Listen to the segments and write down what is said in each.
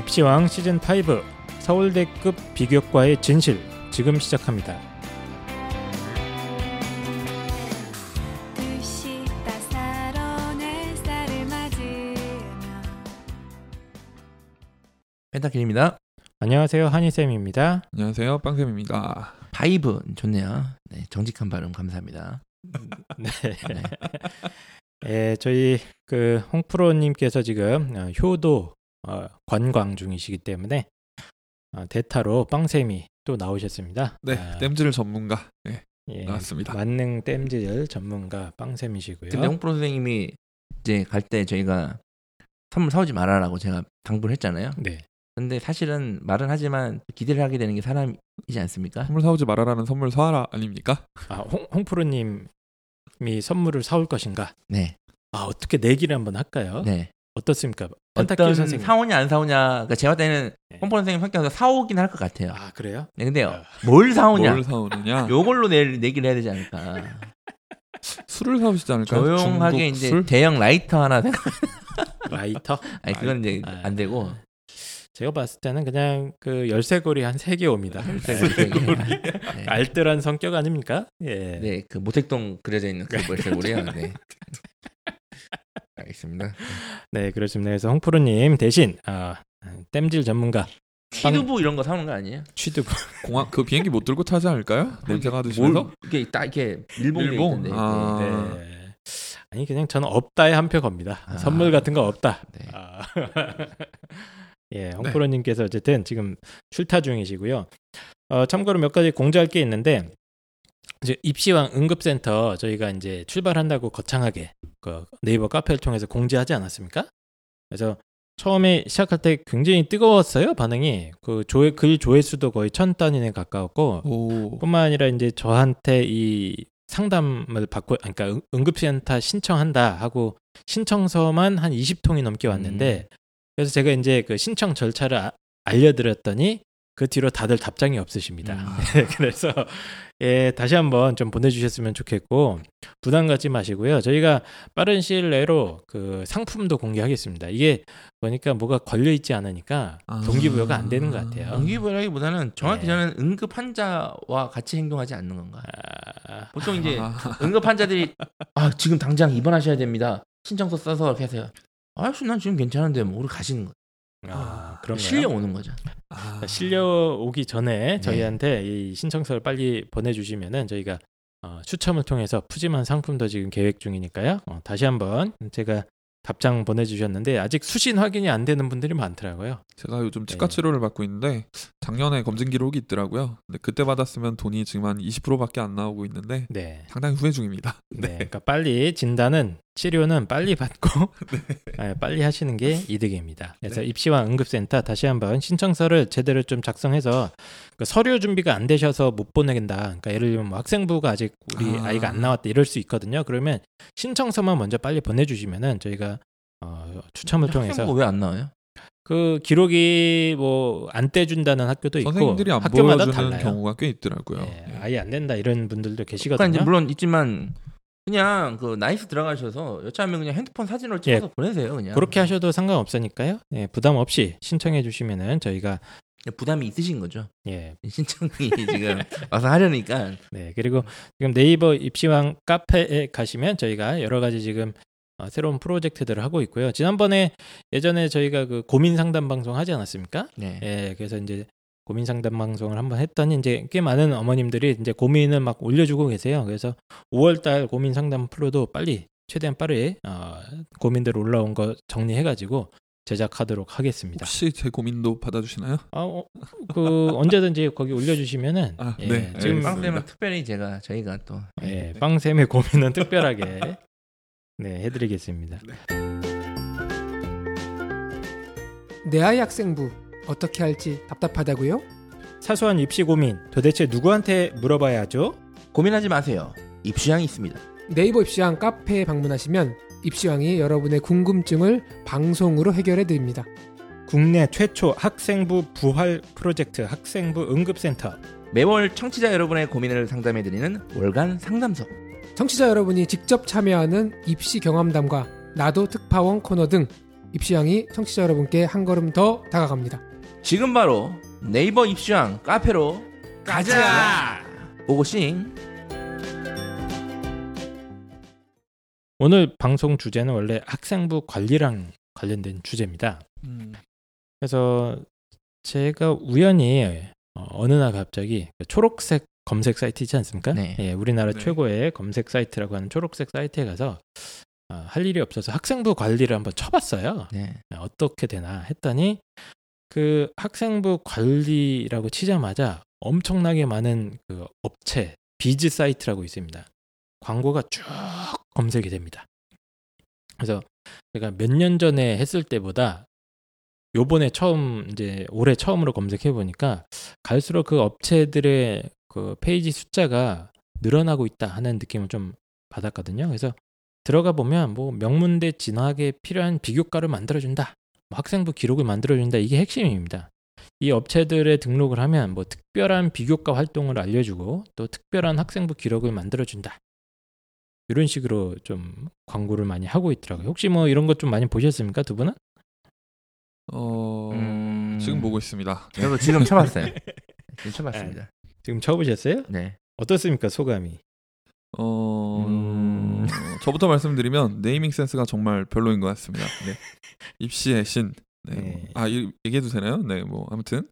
입시왕 시즌 5 서울대급 비교과의 진실 지금 시작합니다. 펜타킬입니다. 안녕하세요 한희쌤입니다. 안녕하세요, 빵쌤입니다. vibe 좋네요. 네, 정직한 발음 감사합니다. 네. 예, 저희 그 홍프로님께서 지금 어, 효도 어, 관광 중이시기 때문에 어, 대타로 빵쌤이 또 나오셨습니다. 네, 아, 땜질 전문가. 네, 예, 나왔습니다. 만능 땜질 전문가 빵쌤이시고요. 근데 홍프로 선생님이 이제 갈 때 저희가 선물 사오지 말아라고 제가 당부를 했잖아요. 네. 근데 사실은 말은 하지만 기대를 하게 되는 게 사람이지 않습니까? 선물 사오지 말아라는 선물 사라 아닙니까? 아, 홍, 홍프로님이 선물을 사올 것인가? 네, 아, 어떻게 내기를 한번 할까요? 네. 어떻습니까? 어떤 선생님. 사오냐 안 사오냐. 그러니까 제가 볼 때는 네. 홍프로 선생님 성격에서 사오긴 할 것 같아요. 아, 그래요? 네, 근데 아. 뭘 사오냐? 뭘 사오느냐? 요걸로 내, 내기를 해야 되지 않을까. 술을 사오시지 않을까요? 조용하게 이제 술? 대형 라이터 하나 생각. 라이터? 아니 그건 이제 아. 안 되고. 제가 봤을 때는 그냥 그 열쇠고리 한 세 개 옵니다. 네. 알뜰한 성격 아닙니까? 예. 네, 그 모택동 그려져 있는 그 벌새고리요. 네. 알겠습니다. 네, 그렇습니다. 그래서 홍프로님 대신 아, 땜질 전문가 취두부 이런 거 사오는 거 아니에요? 취두부. 공항 그 비행기 못 들고 타지 않을까요? 냄새가 드시면서? 뭘 이게 딱 이렇게 밀봉돼 밀봉? 있던데. 아. 네. 아니 그냥 저는 없다에 한 표 겁니다. 아. 선물 같은 거 없다. 네. 아. 예, 홍프로님께서 어쨌든 지금 출타 중이시고요. 어, 참고로 몇 가지 공지할 게 있는데 이제 입시왕 응급센터 저희가 이제 출발한다고 거창하게 그 네이버 카페를 통해서 공지하지 않았습니까? 그래서 처음에 시작할 때 굉장히 뜨거웠어요 반응이 그 조회 글 조회수도 거의 천 단위에 가까웠고 오. 뿐만 아니라 이제 저한테 이 상담을 받고 그러니까 응- 응급센터 신청한다 하고 신청서만 한 20통이 넘게 왔는데 그래서 제가 이제 그 신청 절차를 아- 알려드렸더니 그 뒤로 다들 답장이 없으십니다. 음. 그래서 예 다시 한번 좀 보내주셨으면 좋겠고 부담 갖지 마시고요. 저희가 빠른 시일 내로 그 상품도 공개하겠습니다. 이게 보니까 뭐가 걸려 있지 않으니까 아. 동기부여가 안 되는 것 같아요. 연기부라기보다는 정확히 네. 저는 응급 환자와 같이 행동하지 않는 건가. 아, 보통 이제 아, 응급 환자들이 아 지금 당장 입원하셔야 됩니다. 신청서 써서 이렇게 하세요. 아씨 난 지금 괜찮은데 뭐 우리 가시는 거. 아, 그런가요? 실려 오는 거죠. 아. 실려 오기 전에 네. 저희한테 이 신청서를 빨리 보내주시면은 저희가 어, 추첨을 통해서 푸짐한 상품도 지금 계획 중이니까요. 어, 다시 한번 제가 답장 보내주셨는데 아직 수신 확인이 안 되는 분들이 많더라고요. 제가 요즘 치과 네. 치료를 받고 있는데 작년에 검진 기록이 있더라고요. 근데 그때 받았으면 돈이 지금 한 20%밖에 안 나오고 있는데 네. 상당히 후회 중입니다. 네. 그러니까 빨리 진단은 치료는 빨리 받고 아, 빨리 하시는 게 이득입니다. 그래서 네. 입시와 응급센터 다시 한번 신청서를 제대로 좀 작성해서 그 서류 준비가 안 되셔서 못 보내긴다. 그러니까 예를 들면 뭐 학생부가 아직 우리 아. 아. 이가안 나왔다 이럴 수 있거든요. 그러면 신청서만 먼저 빨리 보내주시면은 저희가 어, 추첨을 통해서 학생부 왜 안 나와요? 그 기록이 뭐 안 떼준다는 학교도 있고 선생님들이 안 학교마다 달라요. 경우가 꽤 있더라고요. 예, 예. 아예 안 된다 이런 분들도 계시거든요. 물론 있지만 그냥 그 나이스 들어가셔서 여차하면 그냥 핸드폰 사진으로 찍어서 보내세요 그냥. 그렇게 하셔도 상관없으니까요. 예, 부담 없이 신청해 주시면은 저희가 부담이 있으신 거죠. 예, 신청이 지금 와서 하려니까 네 그리고 지금 네이버 입시왕 카페에 가시면 저희가 여러 가지 지금 어, 새로운 프로젝트들을 하고 있고요. 지난번에 예전에 저희가 그 고민 상담 방송 하지 않았습니까? 네. 예, 그래서 이제 고민 상담 방송을 한번 했더니 이제 꽤 많은 어머님들이 이제 고민을 막 올려주고 계세요. 그래서 5월달 고민 상담 프로도 빨리 최대한 빠르게 어, 고민들 올라온 거 정리해가지고 제작하도록 하겠습니다. 혹시 제 고민도 받아주시나요? 아, 어, 그 언제든지 거기 올려주시면은 아, 예, 네, 지금. 빵쌤은 특별히 제가 저희가 또 예, 빵쌤의 고민은 특별하게 네 해드리겠습니다. 내 아이 학생부 어떻게 할지 답답하다고요? 사소한 입시 고민 도대체 누구한테 물어봐야 하죠? 고민하지 마세요. 입시양이 있습니다. 네이버 입시왕 카페에 방문하시면 입시왕이 여러분의 궁금증을 방송으로 해결해 드립니다. 국내 최초 학생부 부활 프로젝트 학생부 응급센터 매월 청취자 여러분의 고민을 상담해 드리는 월간 상담소. 청취자 여러분이 직접 참여하는 입시 경험담과 나도 특파원 코너 등 입시왕이 청취자 여러분께 한 걸음 더 다가갑니다. 지금 바로 네이버 입시왕 카페로 가자. 오고싱. 오늘 방송 주제는 원래 학생부 관리랑 관련된 주제입니다. 음, 그래서 제가 우연히 어, 어느 날 갑자기 그 초록색 검색 사이트 있지 않습니까? 네. 예, 우리나라 네. 최고의 검색 사이트라고 하는 초록색 사이트에 가서 아, 할 일이 없어서 학생부 관리를 한번 쳐봤어요. 네. 어떻게 되나 했더니 그 학생부 관리라고 치자마자 엄청나게 많은 그 업체 biz 사이트라고 있습니다. 광고가 쭉 검색이 됩니다. 그래서 제가 몇 년 전에 했을 때보다 요번에 처음 이제 올해 처음으로 검색해 보니까 갈수록 그 업체들의 그 페이지 숫자가 늘어나고 있다 하는 느낌을 좀 받았거든요. 그래서 들어가 보면 뭐 명문대 진학에 필요한 비교과를 만들어 준다. 뭐 학생부 기록을 만들어준다. 이게 핵심입니다. 이 업체들에 등록을 하면 뭐 특별한 비교과 활동을 알려주고 또 특별한 학생부 기록을 만들어준다. 이런 식으로 좀 광고를 많이 하고 있더라고요. 혹시 뭐 이런 것 좀 많이 보셨습니까, 두 분은? 어, 음, 지금 보고 있습니다. 저도 지금 쳐봤어요. 지금 쳐봤습니다. 지금 쳐보셨어요? 네. 어떻습니까, 소감이? 어, 음. 저부터 말씀드리면 네이밍 센스가 정말 별로인 것 같습니다. 네. 입시의 신. 네. 네. 뭐, 아 이- 얘기해도 되나요? 네, 뭐 아무튼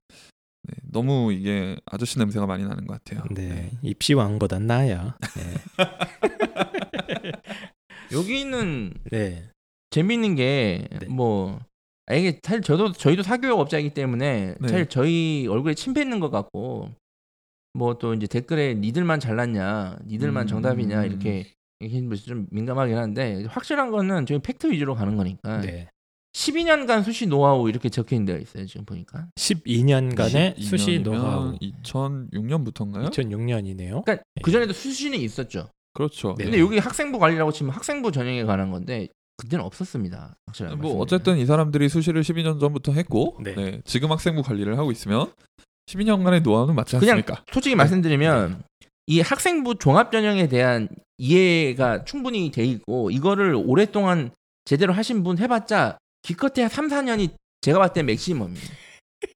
네, 너무 이게 아저씨 냄새가 많이 나는 것 같아요. 네, 입시 왕보단 나아요. 여기는 네, 네, 재밌는 게 네. 뭐 아, 이게 사실 저도 저희도 사교육 업자이기 때문에 네. 사실 저희 얼굴에 침 뱉는 것 같고 뭐 또 이제 댓글에 니들만 잘났냐, 니들만 음. 정답이냐 이렇게 이렇게 뭐좀 민감하긴 한데 확실한 거는 저희 팩트 위주로 가는 거니까 네. 12년간 수시 노하우 이렇게 적혀 있는 데가 있어요 지금 보니까. 12년간의 수시 12년이면 노하우. 2006년부터인가요? 2006년이네요. 그러니까 그 전에도 수시는 있었죠. 그렇죠. 네. 근데 여기 학생부 관리라고 치면 학생부 전형에 관한 건데 그때는 없었습니다. 확실하게 뭐. 어쨌든 이 사람들이 수시를 12년 전부터 했고 네. 네, 지금 학생부 관리를 하고 있으면 12년간의 노하우는 맞지 그냥 않습니까? 솔직히 말씀드리면 이 학생부 종합 전형에 대한 이해가 충분히 돼 있고 이거를 오랫동안 제대로 하신 분 해봤자 기껏해야 3, 4년이 제가 봤을 때 맥시멈입니다.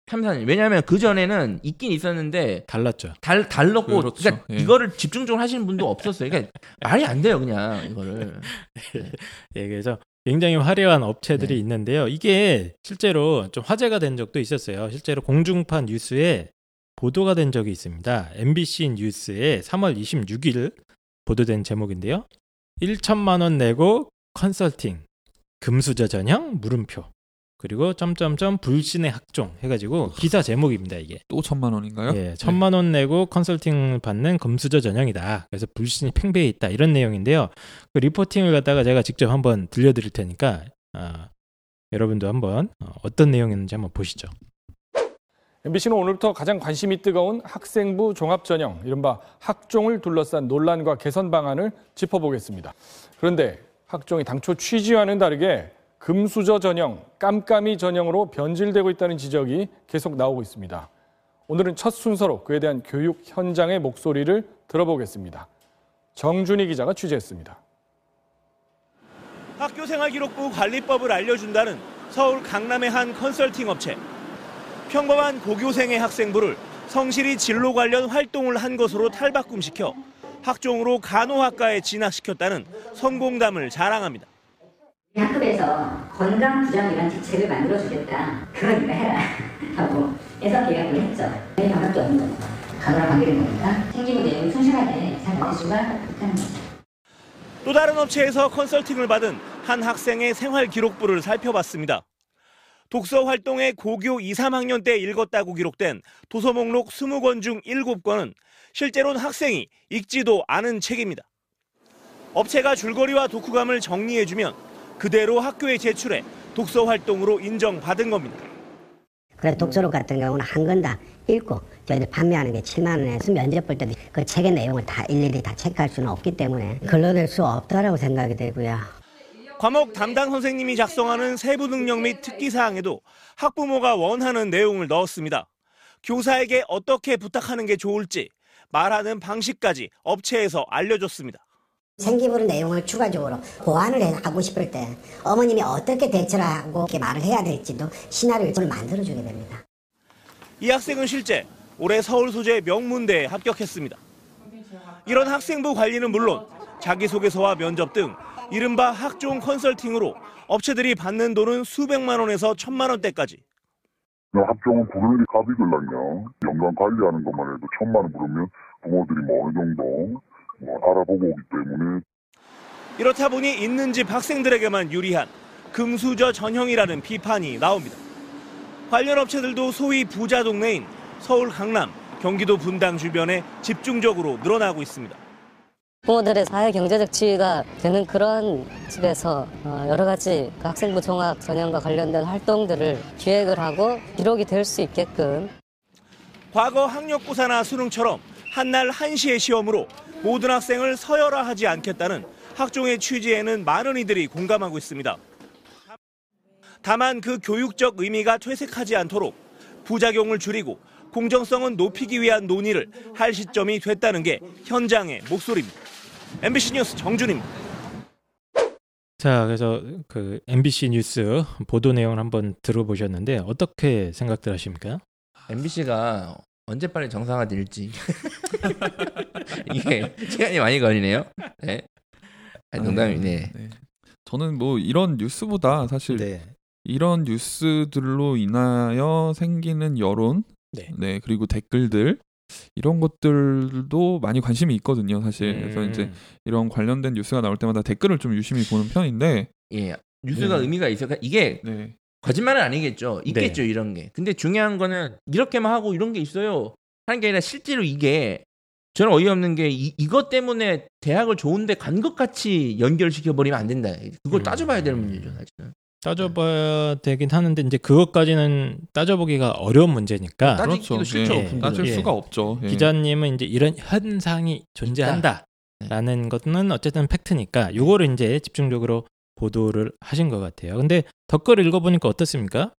3, 4년. 왜냐하면 그 전에는 있긴 있었는데 달랐죠. 달 달랐고 그렇죠. 그러니까 예. 이거를 집중적으로 하시는 분도 없었어요. 그러니까 말이 안 돼요, 그냥 이거를. 예, 그래서 굉장히 화려한 업체들이 네. 있는데요. 이게 실제로 좀 화제가 된 적도 있었어요. 실제로 공중파 뉴스에 보도가 된 적이 있습니다. MBC 뉴스에 3월 26일 보도된 제목인데요. 1천만 원 내고 컨설팅, 금수저 전형 물음표, 그리고 점점점 불신의 학종 해가지고 기사 제목입니다. 이게. 또 천만 원인가요? 예, 천만 원 내고 컨설팅을 받는 금수저 전형이다. 그래서 불신이 팽배해 있다. 이런 내용인데요. 그 리포팅을 갖다가 제가 직접 한번 들려드릴 테니까 아, 여러분도 한번 어, 어떤 내용이었는지 한번 보시죠. MBC는 오늘부터 가장 관심이 뜨거운 학생부 종합전형, 이른바 학종을 둘러싼 논란과 개선 방안을 짚어보겠습니다. 그런데 학종이 당초 취지와는 다르게 금수저 전형, 깜깜이 전형으로 변질되고 있다는 지적이 계속 나오고 있습니다. 오늘은 첫 순서로 그에 대한 교육 현장의 목소리를 들어보겠습니다. 정준희 기자가 취재했습니다. 학교생활기록부 관리법을 알려준다는 서울 강남의 한 컨설팅 업체. 평범한 고교생의 학생부를 성실히 진로 관련 활동을 한 것으로 탈바꿈시켜 학종으로 간호학과에 진학시켰다는 성공담을 자랑합니다. 학급에서 건강 부장이라는 직책을 만들어주겠다. 그걸 네가 해라. 하고 해서 계약을 했죠. 내 방법도 없는 겁니다. 간호랑 관계된 겁니다. 생기부 내용 충실하게 잘 하는 거죠. 또 다른 업체에서 컨설팅을 받은 한 학생의 생활 기록부를 살펴봤습니다. 독서 활동에 고교 2, 3학년 때 읽었다고 기록된 도서 목록 20권 중 7권은 실제로는 학생이 읽지도 않은 책입니다. 업체가 줄거리와 독후감을 정리해주면 그대로 학교에 제출해 독서 활동으로 인정받은 겁니다. 그래서 독서록 같은 경우는 한 권 다 읽고 저희들 판매하는 게 7만 원에서 면접 볼 때도 그 책의 내용을 다 일일이 다 체크할 수는 없기 때문에 걸러낼 수 없다라고 생각이 되고요. 과목 담당 선생님이 작성하는 세부 능력 및 특기 사항에도 학부모가 원하는 내용을 넣었습니다. 교사에게 어떻게 부탁하는 게 좋을지 말하는 방식까지 업체에서 알려줬습니다. 생기부를 내용을 추가적으로 보완을 해- 하고 싶을 때 어머님이 어떻게 대처를 하고 이렇게 말을 해야 될지도 시나리오를 만들어주게 됩니다. 이 학생은 실제 올해 서울 소재 명문대에 합격했습니다. 이런 학생부 관리는 물론 자기소개서와 면접 등 이른바 학종 컨설팅으로 업체들이 받는 돈은 수백만 원에서 천만 원대까지. 합종은 부르는 게 값이 걸랑요. 연간 관리하는 것만 해도 천만 원 부르면 부모들이 뭐 어느 정도 뭐 알아보고 오기 때문에 이렇다 보니 있는 집 학생들에게만 유리한 금수저 전형이라는 비판이 나옵니다. 관련 업체들도 소위 부자 동네인 서울 강남, 경기도 분당 주변에 집중적으로 늘어나고 있습니다. 부모들의 사회 경제적 지위가 되는 그런 집에서 어, 여러 가지 그 학생부 종합 전형과 관련된 활동들을 기획을 하고 기록이 될 수 있게끔 과거 학력고사나 수능처럼 한날 한시의 시험으로 모든 학생을 서열화하지 않겠다는 학종의 취지에는 많은 이들이 공감하고 있습니다. 다만 그 교육적 의미가 퇴색하지 않도록 부작용을 줄이고 공정성은 높이기 위한 논의를 할 시점이 됐다는 게 현장의 목소리입니다. MBC 뉴스 정준입니다. 자, 그래서 그 MBC 뉴스 보도 내용을 한번 들어보셨는데 어떻게 생각들 하십니까? MBC가 언제 빨리 정상화 될지 이게 시간이 많이 걸리네요. 네. 아니, 농담이네. 네. 저는 뭐 이런 뉴스보다 사실 네. 이런 뉴스들로 인하여 생기는 여론, 네. 그리고 댓글들 이런 것들도 많이 관심이 있거든요, 사실. 그래서 음. 이제 이런 관련된 뉴스가 나올 때마다 댓글을 좀 유심히 보는 편인데, 예, 뉴스가 네. 의미가 있어요. 이게 네, 거짓말은 아니겠죠. 있겠죠 이런 게. 근데 중요한 거는 이렇게만 하고 이런 게 있어요. 하는 게 아니라 실제로 이게 저는 어이없는 게 이, 이것 때문에 대학을 좋은데 간 것 같이 연결시켜 버리면 안 된다. 그걸 음. 따져봐야 될 문제죠, 사실은. 따져봐야 되긴 하는데 이제 그것까지는 따져보기가 어려운 문제니까 따지기도 그렇죠. 싫죠. 예, 분들은. 따질 예. 수가 없죠. 예. 기자님은 이제 이런 현상이 존재한다라는 것은 어쨌든 팩트니까 요거를 이제 집중적으로 보도를 하신 것 같아요. 근데 덧글 읽어보니까 어떻습니까?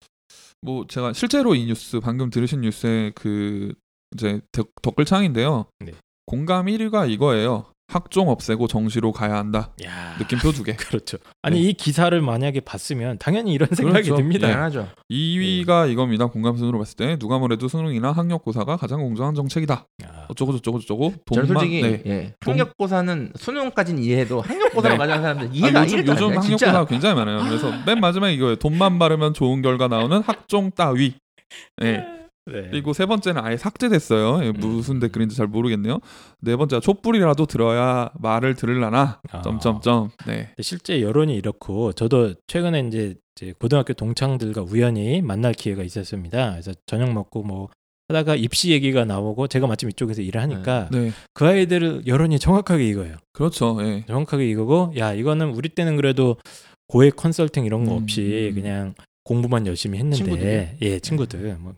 뭐 제가 실제로 이 뉴스 방금 들으신 뉴스의 그 이제 덧- 댓글창인데요. 네. 공감 1위가 이거예요. 학종 없애고 정시로 가야 한다. 야, 느낌표 두 개. 그렇죠. 아니 네. 이 기사를 만약에 봤으면 당연히 이런 생각이 그렇죠. 듭니다. 당연하죠. 2위가 이겁니다. 공감 순으로 봤을 때 누가 뭐래도 수능이나 학력고사가 가장 공정한 정책이다. 야, 어쩌고 저쩌고 저쩌고 저는 솔직히 네. 예, 돈- 학력고사는 수능까지는 이해해도 학력고사로 네. 가져간 사람들 아, 이해가 안 요즘. 요즘. 학력고사가 굉장히 많아요. 그래서 맨 마지막에 이거예요. 돈만 바르면 좋은 결과 나오는 학종 따위. 네. 네. 그리고 세 번째는 아예 삭제됐어요. 예, 무슨 댓글인지 잘 모르겠네요. 네 번째가 촛불이라도 들어야 말을 들을라나. 아. 점점점. 네. 실제 여론이 이렇고 저도 최근에 이제, 이제 고등학교 동창들과 우연히 만날 기회가 있었습니다. 그래서 저녁 먹고 뭐 하다가 입시 얘기가 나오고 제가 마침 이쪽에서 일을 하니까 네. 그 아이들 여론이 정확하게 이거예요. 그렇죠. 예. 정확하게 이거고 야 이거는 우리 때는 그래도 고액 컨설팅 이런 거 음, 없이 음. 그냥 공부만 열심히 했는데 친구들. 예 친구들 뭐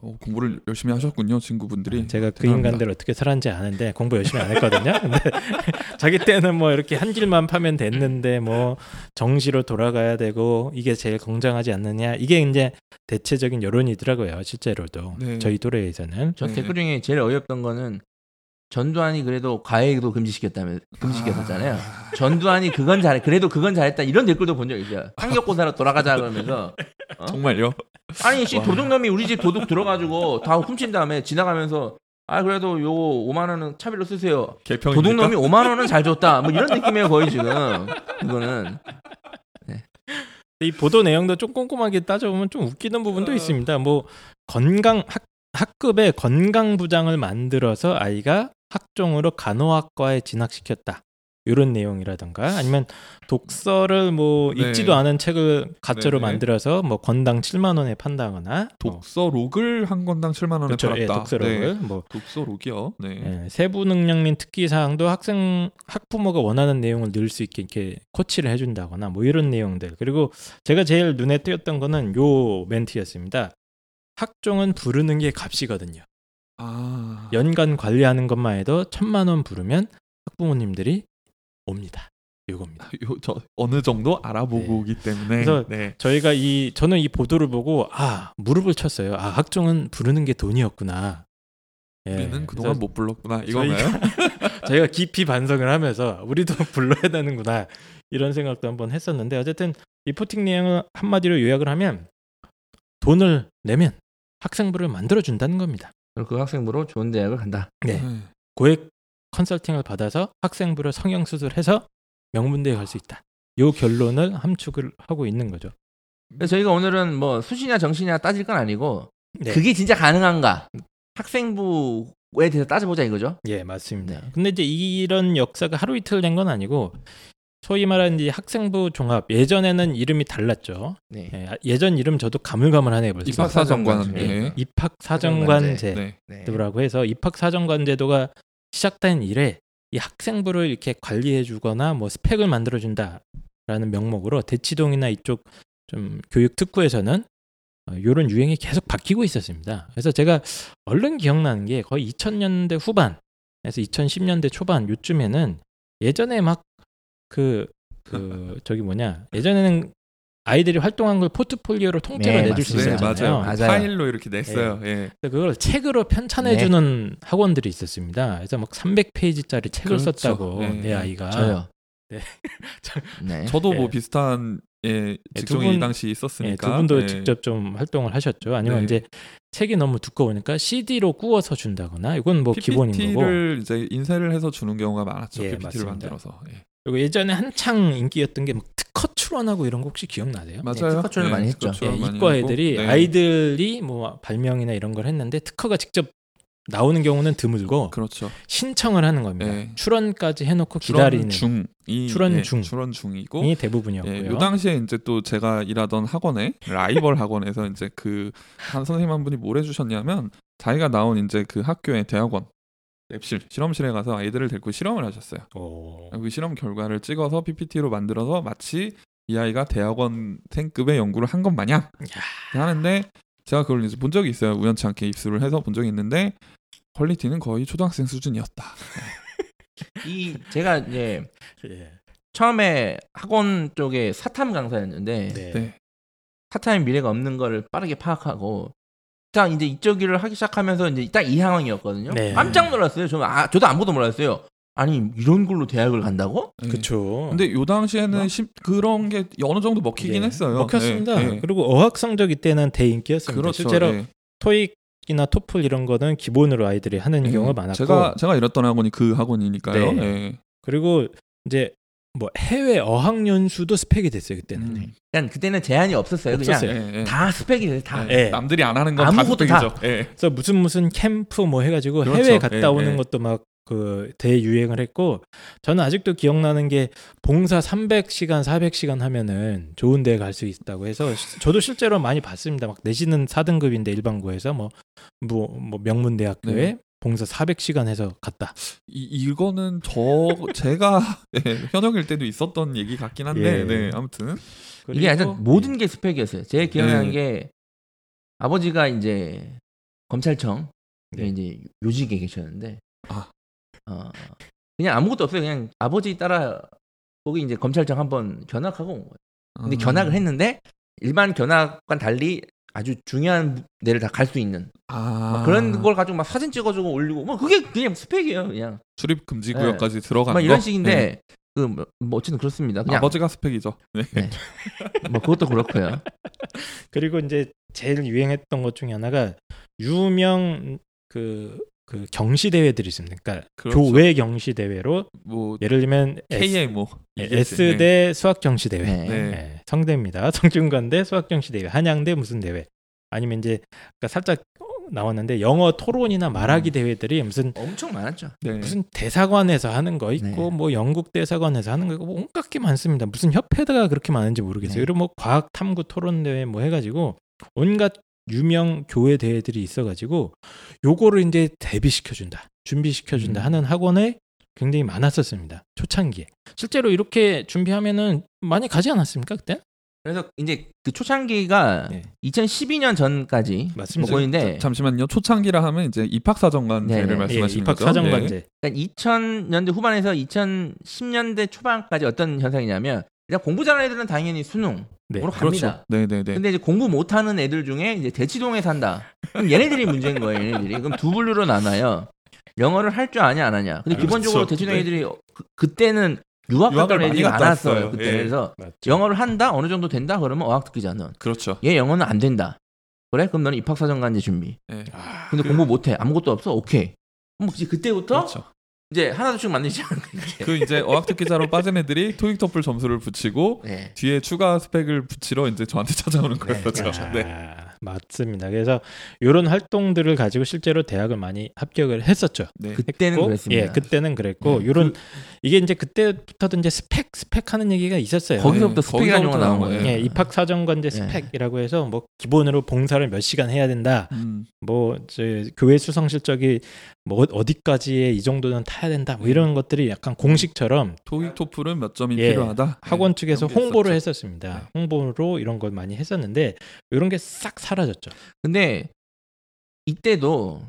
어, 공부를 열심히 하셨군요, 친구분들이. 제가 그 대단합니다. 인간들 어떻게 살았는지 아는데 공부 열심히 안 했거든요. 근데 자기 때는 뭐 이렇게 한 길만 파면 됐는데 뭐 정시로 돌아가야 되고 이게 제일 공정하지 않느냐 이게 이제 대체적인 여론이더라고요. 실제로도 네. 저희 또래에서는 저 네. 댓글 중에 제일 어이없던 거는 전두환이 그래도 과외도 금지시켰다면 금지시켰었잖아요. 전두환이 그건 잘해. 그래도 그건 잘했다. 이런 댓글도 본 적 있어요. 학력고사로 돌아가자 그러면서 어? 정말요? 아니 씨 와. 도둑놈이 우리 집 도둑 들어가지고 다 훔친 다음에 지나가면서 아 그래도 요거 5만 원은 차비로 쓰세요. 개평입니까? 도둑놈이 5만 원은 잘 줬다. 뭐 이런 느낌이에요 거의 지금. 이거는 이 보도 내용도 좀 꼼꼼하게 따져보면 좀 웃기는 부분도 있습니다. 뭐 건강 학, 학급에 건강 부장을 만들어서 아이가 학종으로 간호학과에 진학시켰다. 이런 내용이라던가 아니면 독서를 뭐 네. 읽지도 않은 책을 가짜로 네네. 만들어서 뭐 건당 7만 원에 판다거나 뭐, 독서록을 한 권당 7만 원에 그렇죠. 팔았다. 예, 독서록을 네. 뭐 독서록이요. 네. 예, 세부 능력 및 특기 사항도 학생 학부모가 원하는 내용을 넣을 수 있게 이렇게 코치를 해준다거나 뭐 이런 내용들 그리고 제가 제일 눈에 띄었던 거는 요 멘트였습니다. 학종은 부르는 게 값이거든요. 아. 연간 관리하는 것만 해도 천만 원 부르면 학부모님들이 옵니다. 요겁니다. 요, 저 어느 정도 알아보고 네. 오기 때문에 그래서 네. 저희가 이 저는 이 보도를 보고 아 무릎을 쳤어요. 아 학종은 부르는 게 돈이었구나. 예, 우리는 그동안 못 불렀구나 이건가요? 저희가 깊이 반성을 하면서 우리도 불러야 되는구나 이런 생각도 한번 했었는데 어쨌든 리포팅 내용을 한마디로 요약을 하면 돈을 내면 학생부를 만들어 준다는 겁니다. 그 학생부로 좋은 대학을 간다. 네. 고액 컨설팅을 받아서 학생부를 성형 수술해서 명문대에 갈 수 있다. 요 결론을 함축을 하고 있는 거죠. 그래서 저희가 오늘은 뭐 수시냐 정시냐 따질 건 아니고 네. 그게 진짜 가능한가 학생부에 대해서 따져보자 이거죠. 예, 맞습니다. 네. 근데 이제 이런 역사가 하루 이틀 된 건 아니고 소위 말하는 이제 학생부 종합 예전에는 이름이 달랐죠. 네. 예, 예전 이름 저도 가물가물하네요. 벌써. 입학사정관. 예. 예. 입학사정관제라고 네. 네. 해서 입학사정관제도가 시작된 이래 이 학생부를 이렇게 관리해주거나 뭐 스펙을 만들어준다라는 명목으로 대치동이나 이쪽 좀 교육 특구에서는 이런 유행이 계속 바뀌고 있었습니다. 그래서 제가 얼른 기억나는 게 거의 2000년대 후반에서 2010년대 초반 요쯤에는 예전에 막 그 그 저기 뭐냐 예전에는 아이들이 활동한 걸 포트폴리오로 통째로 네, 내줄 수 네, 맞습니다. 있었잖아요. 맞아요. 맞아요. 파일로 이렇게 냈어요. 예. 그래서 그걸 책으로 편찬해주는 학원들이 있었습니다. 그래서 막 300페이지짜리 책을 그렇죠. 썼다고 네. 내 아이가. 저요. 네. 네. 저도 뭐 예. 비슷한 예, 두 직종이 분- 이 당시 예, 있었으니까. 두 분도 예. 직접 좀 활동을 하셨죠. 아니면 네. 이제 책이 너무 두꺼우니까 CD로 구워서 준다거나 이건 뭐 기본인 거고. PPT를 이제 인쇄를 해서 주는 경우가 많았죠. 예, PPT를 맞습니다. 만들어서. 예. 그리고 예전에 한창 인기였던 게 막 특허 출원하고 이런 거 혹시 기억나세요? 맞아요. 특허 출연 많이 했죠. 예, 많이 이과. 애들이 네. 아이들이 뭐 발명이나 이런 걸 했는데 특허가 직접 나오는 경우는 드물고 그렇죠. 신청을 하는 겁니다. 예. 출원까지 해놓고 기다리는 출원 중이 출원 예, 중. 출원 중이고 이 대부분이었고요. 예, 요 당시에 이제 또 제가 일하던 학원에 라이벌 학원에서 이제 그 한 선생님 한 분이 뭘 해주셨냐면 자기가 나온 이제 그 학교의 대학원 랩실 실험실에 가서 아이들을 데리고 실험을 하셨어요. 오. 그 실험 결과를 찍어서 PPT로 만들어서 마치 이 아이가 대학원생급의 연구를 한 것 마냥 하는데 제가 그걸 이제 본 적이 있어요. 우연치 않게 입수를 해서 본 적이 있는데 퀄리티는 거의 초등학생 수준이었다. 이 제가 이제 예. 처음에 학원 쪽에 사탐 강사였는데 네. 네. 사탐의 미래가 없는 거를 빠르게 파악하고 딱 이제 이쪽 일을 하기 시작하면서 이제 딱 이 상황이었거든요. 네. 깜짝 놀랐어요. 저 아, 저도 아무도 몰랐어요. 아니 이런 걸로 대학을 간다고? 예. 그렇죠. 근데 요 당시에는 심- 그런 게 어느 정도 먹히긴 예, 했어요. 먹혔습니다. 예, 예. 그리고 어학 성적 이때는 대인기였습니다. 그렇죠. 실제로 예. 토익이나 토플 이런 거는 기본으로 아이들이 하는 예. 경우가 많았고 제가 제가 일했던 학원이 그 학원이니까요. 네. 예. 그리고 이제 뭐 해외 어학 연수도 스펙이 됐어요 그때는. 음. 그냥 그때는 제한이 없었어요. 없었어요. 그냥 예, 예. 다 스펙이 돼요. 다. 예. 남들이 안 하는 건다 아무것도 다. 스펙이죠. 예. 그래서 무슨 무슨 캠프 뭐 해가지고 그렇죠. 해외 갔다 예, 오는 예. 것도 막 그 대유행을 했고 저는 아직도 기억나는 게 봉사 300시간 400시간 하면은 좋은 데 갈 수 있다고 해서 시- 저도 실제로 많이 봤습니다. 막 내신은 4등급인데 일반고에서 뭐뭐뭐 명문대학교에 네. 봉사 400시간 해서 갔다. 이, 이거는 저 제가 예, 현역일 때도 있었던 얘기 같긴 한데 예. 네, 아무튼 이게 그리고- 완전 모든 게 스펙이었어요. 제 기억나는 네. 게 아버지가 이제 검찰청 네. 이제 요직에 계셨는데 아. 어, 그냥 아무것도 없어요. 그냥 아버지 따라 거기 이제 검찰청 한번 견학하고 온 거예요. 근데 음. 견학을 했는데 일반 견학과 달리 아주 중요한 데를 다 갈 수 있는 아, 막 그런 걸 가지고 막 사진 찍어주고 올리고 뭐 그게 그냥 스펙이에요. 그냥 출입 금지 구역까지 들어가는 막 이런 거? 식인데 네. 그뭐 어쨌든 그렇습니다. 그냥 아버지가 스펙이죠. 네. 네. 뭐 그것도 그렇고요. 그리고 이제 제일 유행했던 것 중에 하나가 유명 그, 그 경시 대회들이 있습니다. 그러니까 그렇죠. 교외 경시 대회로 뭐 예를 들면 KA 뭐 S 네. 대 수학 경시 대회, 네. 네. 예, 성대입니다. 성균관대 수학 경시 대회, 한양대 무슨 대회, 아니면 이제 그러니까 살짝 나왔는데 영어 토론이나 말하기 음. 대회들이 무슨 엄청 많았죠. 네. 무슨 대사관에서 하는 거 있고 네. 뭐 영국 대사관에서 하는 거 있고 뭐 온갖 게 많습니다. 무슨 협회가 그렇게 많은지 모르겠어요. 네. 그리고 뭐 과학 탐구 토론 대회 뭐 해가지고 온갖 유명 교회 대회들이 있어가지고 요거를 이제 대비시켜 준다, 준비시켜 준다 음. 하는 학원에 굉장히 많았었습니다. 초창기에 실제로 이렇게 준비하면은 많이 가지 않았습니까 그때? 그래서 이제 그 초창기가 네. 2012년 전까지 맞습니다. 보이는데 잠시만요. 초창기라 하면 이제 입학 사정관제를 네, 네. 말씀하시는 입학 거죠? 사정관제. 그러니까 2000년대 후반에서 2010년대 초반까지 어떤 현상이냐면 그냥 공부 잘하는 애들은 당연히 수능 네, 으로 그렇죠. 갑니다. 네네 네. 근데 이제 공부 못하는 애들 중에 이제 대치동에 산다. 그럼 얘네들이 문제인 거예요. 얘네들이. 그럼 두 분류로 나눠요. 영어를 할 줄 아냐 안 하냐. 근데 그렇죠. 기본적으로 대치동 네. 애들이 그, 그때는 유학 갔던 애들이 많았어요. 왔어요. 그때 예. 그래서 맞죠. 영어를 한다 어느 정도 된다 그러면 어학특기자는 그렇죠. 얘 영어는 안 된다. 그래? 그럼 너는 입학사정관제 준비. 예. 근데 공부 못해. 아무것도 없어. 오케이. 그럼 이제 그때부터 그렇죠. 이제 하나둘씩 만들어진 거지. 그 이제 어학특기자로 빠진 애들이 토익 토플 점수를 붙이고 네. 뒤에 추가 스펙을 붙이러 이제 저한테 찾아오는 거예요. 네, 그렇죠. 아, 네. 맞습니다. 그래서 이런 활동들을 가지고 실제로 대학을 많이 합격을 했었죠. 네. 그때는 그랬습니다. 예, 그때는 그랬고 네, 이런 이게 이제 그때부터도 이제 스펙 스펙 하는 얘기가 있었어요. 거기서부터 네, 스펙이라는 용어가 나온 거기서부터 거예요. 예, 입학 사정관제 네. 스펙이라고 해서 뭐 기본으로 봉사를 몇 시간 해야 된다. 음, 뭐 이제 교외 수상 실적이 뭐 어디까지에 이 정도는 타야 된다. 뭐 이런 것들이 약간 공식처럼 토익 토플은 몇 점이 예, 필요하다. 학원 네, 측에서 그런 게 홍보를 있었죠. 했었습니다. 홍보로 이런 걸 많이 했었는데 이런 게 싹 사라졌죠. 근데 이때도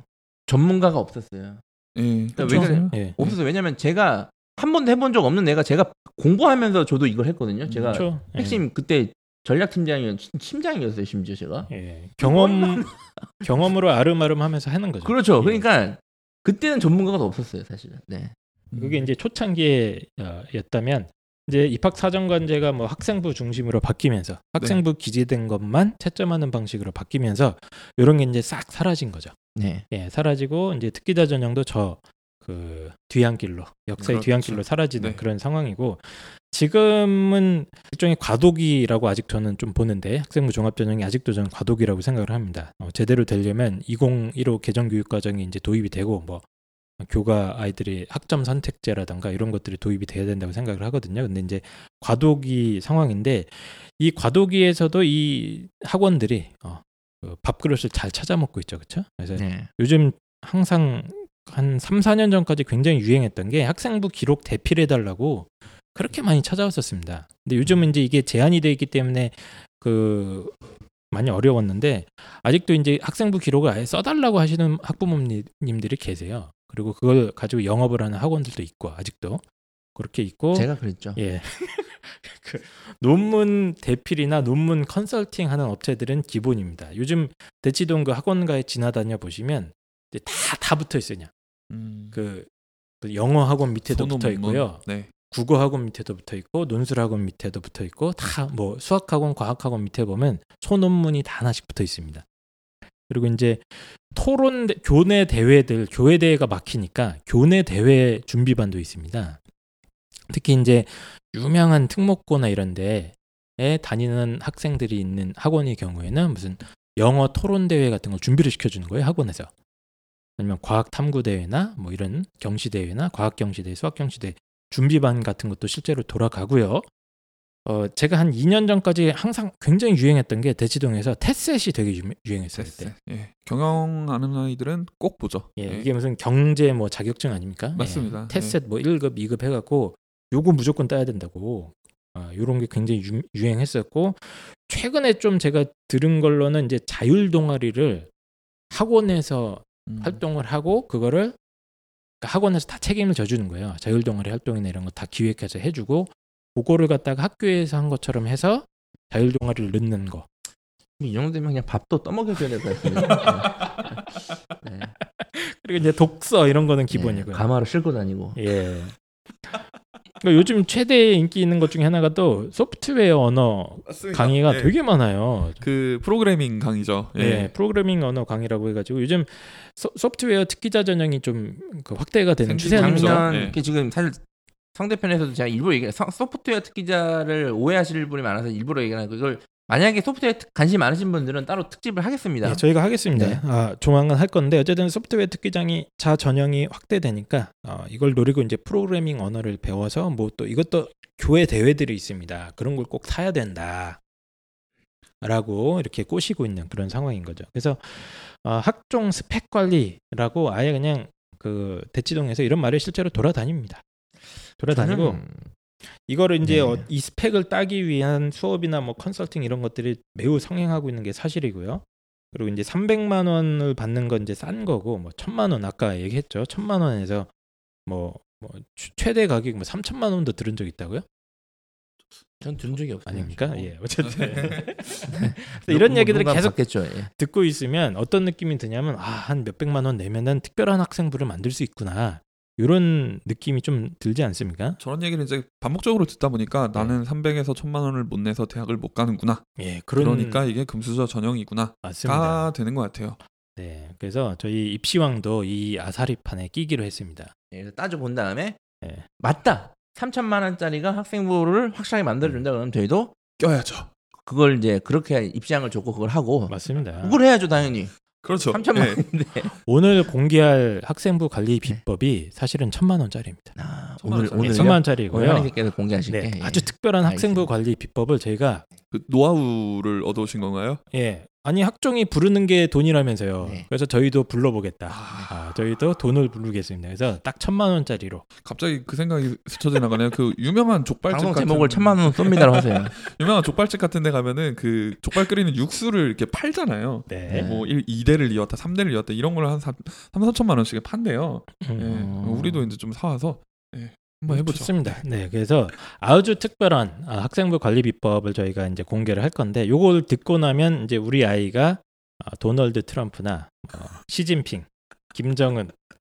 전문가가 없었어요. 예. 그러니까 왜. 그래요? 예. 없었어요. 왜냐면 제가 한 번도 해본 적 없는 내가 제가 공부하면서 저도 이걸 했거든요. 제가 그렇죠. 예. 핵심 그때 전략팀장이었 팀장이었어요 심지어 제가. 예. 경험 경험으로 아름아름 하면서 하는 거죠. 그렇죠. 예. 그러니까 그때는 전문가가 없었어요 사실은. 네. 그게 이제 초창기에였다면 이제 입학 사정관제가 뭐 학생부 중심으로 바뀌면서 학생부 기재된 것만 채점하는 방식으로 바뀌면서 이런 게 이제 싹 사라진 거죠. 네. 예, 사라지고 이제 특기자 전형도 저 그 뒤안길로 역사의 그렇죠. 뒤안길로 사라지는 네. 그런 상황이고 지금은 일종의 과도기라고 아직 저는 좀 보는데 학생부 종합 전형이 아직도 저는 과도기라고 생각을 합니다. 어, 제대로 되려면 2015 개정 교육 과정이 이제 도입이 되고 뭐 교과 아이들이 학점 선택제라든가 이런 것들이 도입이 돼야 된다고 생각을 하거든요. 근데 이제 과도기 상황인데 이 과도기에서도 이 학원들이 어, 그 밥그릇을 잘 찾아 먹고 있죠. 그렇죠? 그래서 네. 요즘 항상 한 3, 4년 전까지 굉장히 유행했던 게 학생부 기록 대필해 달라고 그렇게 많이 찾아왔었습니다. 근데 요즘은 이제 이게 제한이 돼 있기 때문에 그 많이 어려웠는데 아직도 이제 학생부 기록을 아예 써달라고 하시는 학부모님들이 계세요. 그리고 그걸 가지고 영업을 하는 학원들도 있고 아직도 그렇게 있고 제가 그랬죠. 예. 그 논문 대필이나 논문 컨설팅 하는 업체들은 기본입니다. 요즘 대치동 그 학원가에 지나다녀 보시면 다, 다 붙어 있어요. 그냥. 음. 그 영어 학원 밑에도 소논문. 붙어 있고요. 네. 국어 학원 밑에도 붙어 있고 논술 학원 밑에도 붙어 있고 다 뭐 수학 학원, 과학 학원 밑에 보면 소논문이 다 하나씩 붙어 있습니다. 그리고 이제 토론 대- 교내 대회들 교회 대회가 막히니까 교내 대회 준비반도 있습니다. 특히 이제 유명한 특목고나 이런 데에 다니는 학생들이 있는 학원의 경우에는 무슨 영어 토론 대회 같은 걸 준비를 시켜주는 거예요 학원에서 아니면 과학 탐구 대회나 뭐 이런 경시 대회나 과학 경시 대회, 수학 경시 대회 준비반 같은 것도 실제로 돌아가고요. 어 제가 한 2년 전까지 항상 굉장히 유행했던 게 대치동에서 테셋이 되게 유, 유행했어요 그때. 예. 경영하는 아이들은 꼭 보죠. 예, 예. 이게 무슨 경제 뭐 자격증 아닙니까? 맞습니다. 예, 테셋 뭐 1급, 2급 해갖고 요거 무조건 따야 된다고. 아, 요런 게 굉장히 유, 유행했었고 최근에 좀 제가 들은 걸로는 이제 자율 동아리를 학원에서 음. 활동을 하고 그거를 그러니까 학원에서 다 책임을 져주는 거예요. 자율 동아리 활동이나 이런 거 다 기획해서 해주고 그거를 갖다가 학교에서 한 것처럼 해서 자율 동아리를 넣는 거. 이 정도 되면 그냥 밥도 떠먹여줘야 될것 같습니다. 네. 네. 그리고 이제 독서 이런 거는 네. 기본이고요. 가마로 싣고 다니고. 예. 그러니까 요즘 최대 인기 있는 것 중에 하나가 또 소프트웨어 언어 맞습니다. 강의가 예. 되게 많아요. 그 프로그래밍 강의죠. 예. 예, 프로그래밍 언어 강의라고 해가지고 요즘 소, 소프트웨어 특기자 전형이 좀 그 확대가 되는 있죠. 작년 예. 이렇게 지금 사실 상대편에서도 제가 일부러 얘기 소프트웨어 특기자를 오해하실 분이 많아서 일부러 얘기하는 거 이걸 만약에 소프트웨어 특- 관심 많으신 분들은 따로 특집을 하겠습니다. 예, 저희가 하겠습니다. 네. 아, 조만간 할 건데 어쨌든 소프트웨어 특기장이 자 전형이 확대되니까 어, 이걸 노리고 이제 프로그래밍 언어를 배워서 뭐 또 이것도 교회 대회들이 있습니다. 그런 걸꼭 타야 된다. 라고 이렇게 꼬시고 있는 그런 상황인 거죠. 그래서 어, 학종 스펙 관리라고 아예 그냥 그 대치동에서 이런 말이 실제로 돌아다닙니다. 돌아다니고 이거를 이제 네. 어, 이 스펙을 따기 위한 수업이나 뭐 컨설팅 이런 것들이 매우 성행하고 있는 게 사실이고요. 그리고 이제 300만 원을 받는 건 이제 싼 거고 뭐 1000만 원 아까 얘기했죠. 1000만 원에서 뭐, 뭐 최- 최대 가격 뭐 3천만 원도 들은 적 있다고요? 전 들은 적이 없어요. 아닙니까? 예, 어쨌든 네. 이런 뭐 얘기들을 계속 받겠죠. 예. 듣고 있으면 어떤 느낌이 드냐면 아 한 몇백만 원 내면은 특별한 학생부를 만들 수 있구나 이런 느낌이 좀 들지 않습니까? 저런 얘기를 이제 반복적으로 듣다 보니까 나는 300에서 1000만 원을 못 내서 대학을 못 가는구나. 예, 그런 그러니까 이게 금수저 전형이구나. 맞습니다. 가 되는 것 같아요. 네, 그래서 저희 입시왕도 이 아사리판에 끼기로 했습니다. 예, 그래서 따져 본 다음에 예. 맞다. 3천만 원짜리가 학생부를 확실하게 만들어 준다 그러면 저희도 껴야죠. 그걸 이제 그렇게 입시장을 줬고 그걸 하고 맞습니다. 그걸 해야죠 당연히. 그렇죠. 3천만 예. 원인데. 오늘 공개할 학생부 관리 비법이 사실은 천만 원짜리입니다. 아, 오늘. 오늘 천만 원짜리고요. 한이께서 공개하실게. 네, 예. 아주 특별한 학생부 알겠습니다. 관리 비법을 저희가 그 노하우를 얻어오신 건가요? 예 아니 학종이 부르는 게 돈이라면서요. 네. 그래서 저희도 불러보겠다. 아, 아, 저희도 돈을 부르겠습니다. 그래서 딱 천만 원짜리로. 갑자기 그 생각이 스쳐 지나가네요. 그 유명한 족발집 방송 같은 제목을 천만 원 쏩니다로 하세요. 유명한 족발집 같은 데 가면은 그 족발 끓이는 육수를 이렇게 팔잖아요. 네. 뭐 1, 2대를 이었다, 3대를 이었다 이런 걸한 3, 3, 4천만 원씩에 판대요. 예. 음, 우리도 이제 좀 사와서 예. 한번 해보죠. 좋습니다. 네, 그래서 아주 특별한 아, 학생부 관리 비법을 저희가 이제 공개를 할 건데 요걸 듣고 나면 이제 우리 아이가 아, 도널드 트럼프나 어, 시진핑, 김정은,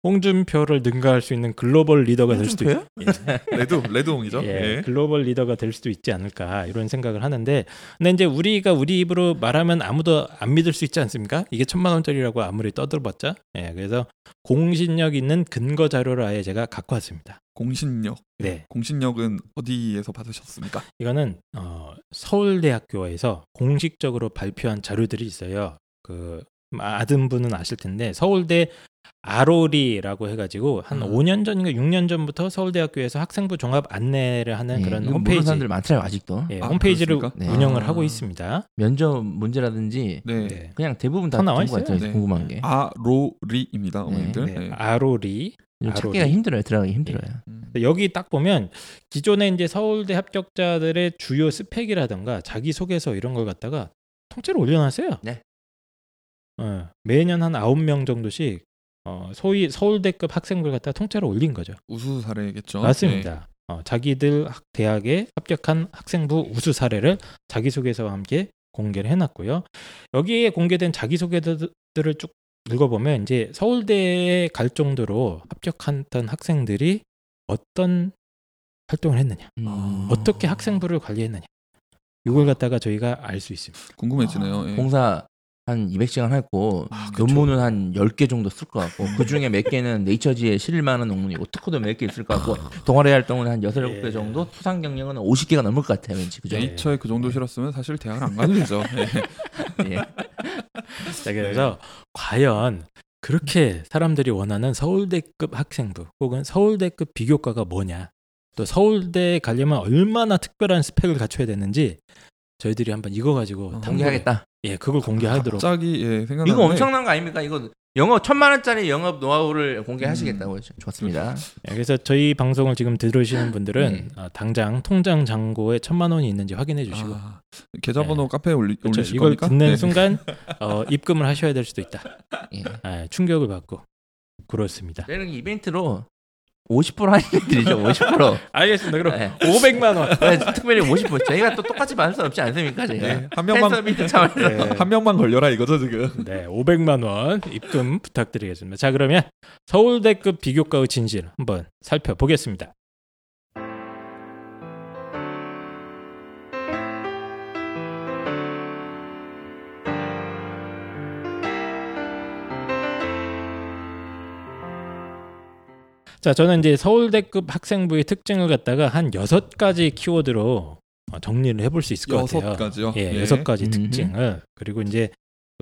홍준표를 능가할 수 있는 글로벌 리더가 될 수도 있? 예. 레드 레드홍이죠. 예, 예. 글로벌 리더가 될 수도 있지 않을까 이런 생각을 하는데 근데 이제 우리가 우리 입으로 말하면 아무도 안 믿을 수 있지 않습니까? 이게 천만 원짜리라고 아무리 떠들어봤자 예, 그래서 공신력 있는 근거 자료를 아예 제가 갖고 왔습니다. 공신력. 네, 공신력은 어디에서 받으셨습니까? 이거는 어, 서울대학교에서 공식적으로 발표한 자료들이 있어요. 그 아는 분은 아실 텐데 서울대 아로리라고 해가지고 한 아. 5년 전인가 6년 전부터 서울대학교에서 학생부 종합 안내를 하는 예, 그런 홈페이지 사람들 많더라요 아직도. 예, 아, 홈페이지를 그렇습니까? 네. 운영을 아. 하고 있습니다. 면접 문제라든지 네. 네. 그냥 대부분 다다 나와 있어요. 같아요. 네. 궁금한 게. 아로리입니다, 어머님들. 네, 예. 아로리 좀 찾기가 아로리. 힘들어요. 들어가기 힘들어요. 음. 여기 딱 보면 기존에 이제 서울대 합격자들의 주요 스펙이라든가 자기 소개서 이런 걸 갖다가 통째로 올려놨어요. 네. 어, 매년 한 아홉 명 정도씩 어, 소위 서울대급 학생들 갖다가 통째로 올린 거죠. 우수 사례겠죠. 맞습니다. 어, 자기들 학- 대학에 합격한 학생부 우수 사례를 자기소개서와 함께 공개를 해놨고요. 여기에 공개된 자기소개들을 쭉 읽어보면 이제 서울대에 갈 정도로 합격했던 학생들이 어떤 활동을 했느냐, 음. 어떻게 학생부를 관리했느냐, 이걸 갖다가 저희가 알 수 있습니다. 예. 궁금해지네요. 예. 공사 한 200시간 했고 아. 논문은 한 10개 정도 쓸 것 같고 그 중에 몇 개는 네이처지에 실릴 만한 논문이고 특허도 몇 개 있을 것 같고 동아리 활동은 한 6, 7개 예. 정도 수상 경력은 50개가 넘을 것 같아요. 왠지 그죠? 네. 네이처에 그 정도 실었으면 사실 대학을 안 가도 되죠. 예. 예. 자, 그래서 과연 그렇게 사람들이 원하는 서울대급 학생부 혹은 서울대급 비교과가 뭐냐, 또 서울대에 가려면 얼마나 특별한 스펙을 갖춰야 되는지 저희들이 한번 이거 가지고 어, 공개하겠다. 예, 그걸 공개하도록. 갑자기 예, 생각나는데 이거 엄청난 거 아닙니까? 이거 영업 천만 원짜리 영업 노하우를 공개하시겠다고 했죠. 좋습니다. 예, 그래서 저희 방송을 지금 들으시는 분들은 네. 어, 당장 통장 잔고에 천만 원이 있는지 확인해 주시고 아, 계좌번호 카페에 올리, 그렇죠. 올리실 이걸 겁니까? 듣는 네. 순간 어, 입금을 하셔야 될 수도 있다. 예. 아, 충격을 받고 그렇습니다. 저희는 이벤트로 50% 할인해드리죠. 50%. 알겠습니다. 그럼 네. 500만 원. 네, 특별히 50%. 저희가 또 똑같이 받을 수 없지 않습니까? 저희가 네, 한 명만. 네. 한 명만 걸려라 이거죠 지금. 네, 500만 원 입금 부탁드리겠습니다. 자, 그러면 서울대급 비교과의 진실 한번 살펴보겠습니다. 자, 저는 이제 서울대급 학생부의 특징을 갖다가 한 여섯 가지 키워드로 어, 정리를 해볼 수 있을 것 여섯 같아요. 가지요. 예, 예. 여섯 가지 음흠. 특징을 그리고 이제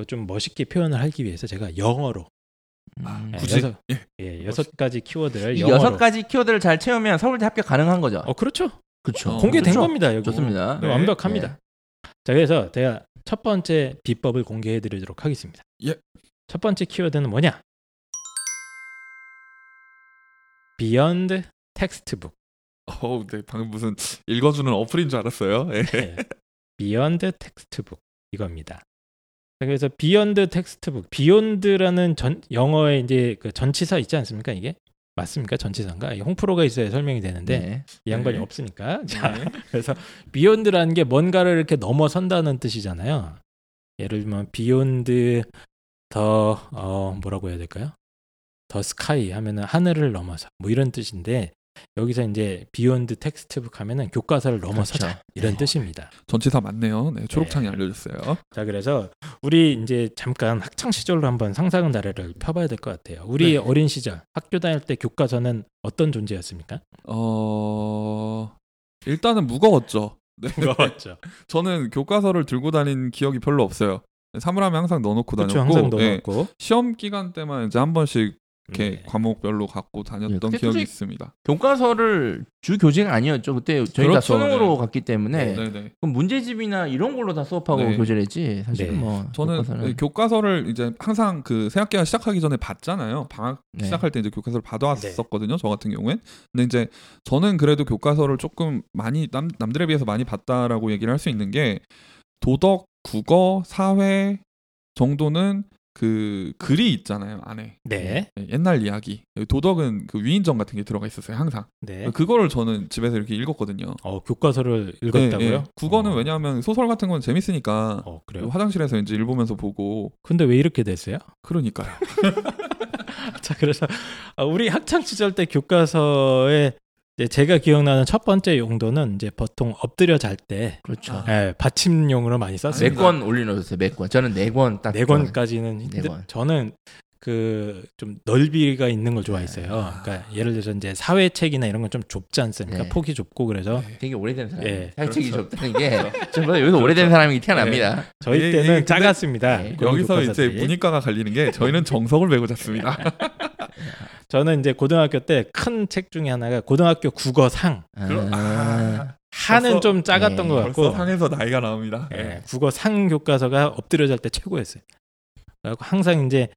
좀 멋있게 표현을 하기 위해서 제가 영어로 음. 예, 굳이? 여섯, 예. 예, 여섯 가지 키워드를 이 영어로 여섯 가지 키워드를 잘 채우면 서울대 합격 가능한 거죠. 어 그렇죠. 그렇죠. 공개된 그렇죠. 겁니다. 여기. 좋습니다. 네, 네. 완벽합니다. 자, 그래서 제가 첫 번째 비법을 공개해 드리도록 하겠습니다. 예. 첫 번째 키워드는 뭐냐? Beyond textbook. 어우, 네, 방금 무슨 읽어주는 어플인 줄 알았어요. 예. 예. Beyond textbook 이겁니다. 자, 그래서 Beyond textbook, Beyond라는 전 영어의 이제 그 전치사 있지 않습니까? 이게 맞습니까? 전치사인가? 이 홍프로가 있어야 설명이 되는데 네. 이 양반이 네. 없으니까. 자, 그래서 beyond라는 게 뭔가를 이렇게 넘어선다는 뜻이잖아요. 예를 들면 beyond the 어, 뭐라고 해야 될까요? the sky 하면은 하늘을 넘어서 뭐 이런 뜻인데 여기서 이제 beyond textbook 하면은 교과서를 넘어서자 그렇죠. 이런 네. 뜻입니다. 전치사 맞네요. 네, 초록창이 알려줬어요. 자 그래서 우리 이제 잠깐 학창 시절로 한번 상상의 나래를 펴봐야 될 것 같아요. 우리 네. 어린 시절 학교 다닐 때 교과서는 어떤 존재였습니까? 어 일단은 무거웠죠. 네. 무거웠죠. 저는 교과서를 들고 다닌 기억이 별로 없어요. 사물함에 항상 넣어놓고 그렇죠. 다녔고 항상 예, 넣어놓고 시험 기간 때만 이제 한 번씩 이렇게 네. 과목별로 갖고 다녔던 그때 기억이 있습니다. 교과서를 주 교재가 아니었죠. 그때 저희가 그렇죠. 수능으로 네. 갔기 때문에 네네. 그럼 문제집이나 이런 걸로 다 수업하고 네. 교재를 했지. 사실 네. 뭐 저는 교과서는 교과서를 이제 항상 그 새학기가 시작하기 전에 봤잖아요. 방학 네. 시작할 때 이제 교과서를 받아왔었거든요. 저 같은 경우엔. 근데 이제 저는 그래도 교과서를 조금 많이 남 남들에 비해서 많이 봤다라고 얘기를 할 수 있는 게 도덕, 국어, 사회 정도는 그 글이 있잖아요 안에 네. 네, 옛날 이야기 도덕은 그 위인전 같은 게 들어가 있었어요 항상 네. 그거를 저는 집에서 이렇게 읽었거든요 어 교과서를 읽었다고요? 네, 네. 국어는 어. 왜냐하면 소설 같은 건 재밌으니까 어 그래요? 화장실에서 이제 읽으면서 보고 근데 왜 이렇게 됐어요? 그러니까요 자 그래서 아, 우리 학창 시절 때 교과서에 이 제 제가 기억나는 첫 번째 용도는 이제 보통 엎드려 잘때 그렇죠. 예, 받침용으로 많이 썼습니다. 몇권 올려놓으세요. 몇 권. 저는 네 권 딱. 네 권까지는 네 근데 권. 저는 그 좀 넓이가 있는 걸 좋아했어요. 그러니까 예를 들어서 이제 사회 책이나 이런 건 좀 좁지 않습니까? 네. 폭이 좁고 그래서 되게 오래된 사람. 예. 사회책이 그렇죠. 좁다는 게 저보다 여기서 오래된 사람이 태어납니다. 저희 예, 예, 때는 근데 작았습니다. 네. 여기서 이제. 문이과가 갈리는 게 저희는 정석을 메고 잤습니다 저는 이제 고등학교 때 큰 책 중에 하나가 고등학교 국어상 그럼- 아, 한은 벌써- 좀 작았던 네, 것 벌써 같고 상에서 나이가 나옵니다 예, 국어 상 교과서가 엎드려 잘 때 최고였어요. 그래갖고 항상 이제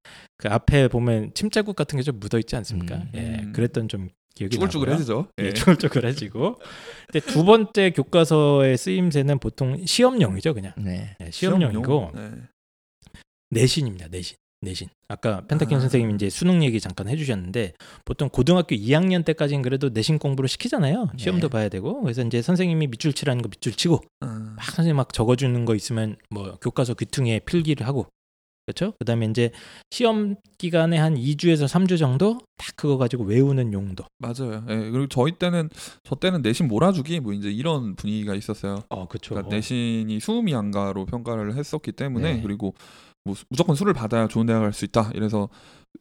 그 앞에 보면 침자국 같은 게 좀 묻어 있지 않습니까? 음. 예, 그랬던 좀 기억이. 쭈글쭈글해지죠 예, 예. 쭈글쭈글해지고. 근데 두 번째 교과서의 쓰임새는 보통 시험용이죠, 그냥. 네. 예, 시험용이고 네. 내신입니다, 내신. 내신. 아까 펜타킨 아. 선생님이 이제 수능 얘기 잠깐 해주셨는데 보통 고등학교 2학년 때까지는 그래도 내신 공부를 시키잖아요. 시험도 네. 봐야 되고 그래서 이제 선생님이 밑줄 치라는 거 밑줄 치고 아, 막 선생님 막 적어주는 거 있으면 뭐 교과서 귀퉁이에 필기를 하고 그렇죠? 그다음에 이제 시험 기간에 한 2주에서 3주 정도 딱 그거 가지고 외우는 용도. 맞아요 예, 그리고 저희 때는 저 때는 내신 몰아주기 뭐 이제 이런 분위기가 있었어요 어, 그렇죠. 그러니까 내신이 수음이 안가로 평가를 했었기 때문에 네. 그리고 뭐 수- 무조건 술을 받아야 좋은 대학 갈 수 있다. 이래서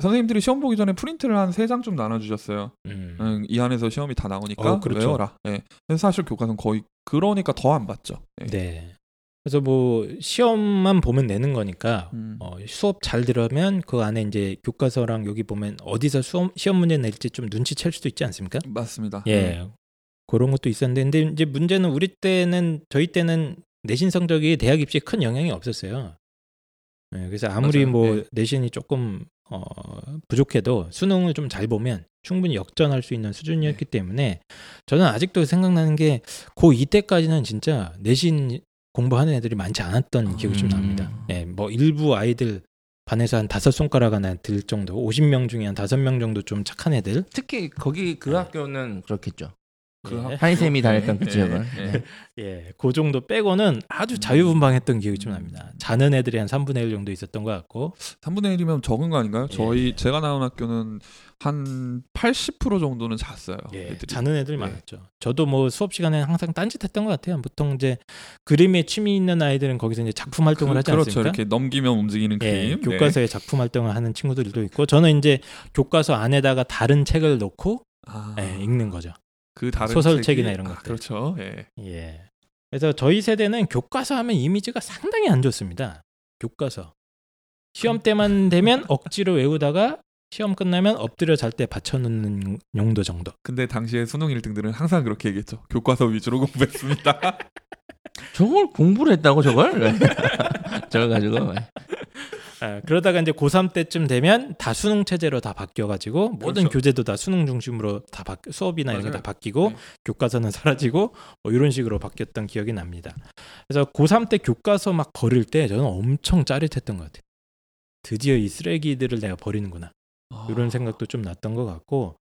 선생님들이 시험 보기 전에 프린트를 한 세 장쯤 나눠주셨어요. 음. 응, 이 안에서 시험이 다 나오니까 어, 그렇죠. 외워라. 예. 사실 교과서는 거의 그러니까 더 안 봤죠. 예. 네. 그래서 뭐 시험만 보면 내는 거니까 음. 어, 수업 잘 들으면 그 안에 이제 교과서랑 여기 보면 어디서 수험, 시험 문제 낼지 좀 눈치챌 수도 있지 않습니까? 맞습니다. 예. 그런 것도 있었는데 근데 이제 문제는 우리 때는 저희 때는 내신 성적이 대학 입시에 큰 영향이 없었어요. 예, 그래서 아무리 맞아요. 뭐 예. 내신이 조금 어, 부족해도 수능을 좀 잘 보면 충분히 역전할 수 있는 수준이었기 때문에 저는 아직도 생각나는 게 고2 때까지는 진짜 내신 공부하는 애들이 많지 않았던 기억이 좀 음. 납니다. 예, 뭐 일부 아이들 반에서 한 다섯 손가락 하나 들 정도, 50명 중에 한 다섯 명 정도 좀 착한 애들. 특히 거기 그 학교는 그렇겠죠. 예. 한이쌤이 다녔던 그 예, 지역은. 예. 네. 예, 그 정도 빼고는 아주 자유분방했던 기억이 좀 납니다. 자는 애들이 한 3분의 1 정도 있었던 것 같고, 3분의 1이면 적은 거 아닌가요? 예. 저희 제가 나온 학교는 한 80% 정도는 잤어요. 예, 애들이. 자는 애들 예. 많았죠. 저도 뭐 수업 시간에 항상 딴짓했던 것 같아요. 보통 이제 그림에 취미 있는 아이들은 거기서 이제 작품 활동을 그, 하지 그렇죠. 않습니까? 이렇게 넘기면 움직이는 예, 그림. 네. 교과서에 작품 활동을 하는 친구들도 있고, 저는 이제 교과서 안에다가 다른 책을 놓고 아, 예, 읽는 거죠. 그 다른 소설책이나 책이- 이런 아, 것들. 그렇죠. 예. 예. 그래서 저희 세대는 교과서 하면 이미지가 상당히 안 좋습니다. 교과서. 시험 때만 되면 억지로 외우다가 시험 끝나면 엎드려 잘 때 받쳐놓는 용도 정도. 근데 당시에 수능 1등들은 항상 그렇게 얘기했죠. 교과서 위주로 공부했습니다. 저걸 공부를 했다고 저걸? 저걸 가지고. 아, 그러다가 이제 고3 때쯤 되면 다 수능 체제로 다 바뀌어가지고 모든 그렇죠. 교재도 다 수능 중심으로 다 바, 수업이나 이런 게다 맞아요. 바뀌고 네. 교과서는 사라지고 뭐 이런 식으로 바뀌었던 기억이 납니다. 그래서 고3 때 교과서 막 버릴 때 저는 엄청 짜릿했던 것 같아요. 드디어 이 쓰레기들을 내가 버리는구나. 아. 이런 생각도 좀 났던 것 같고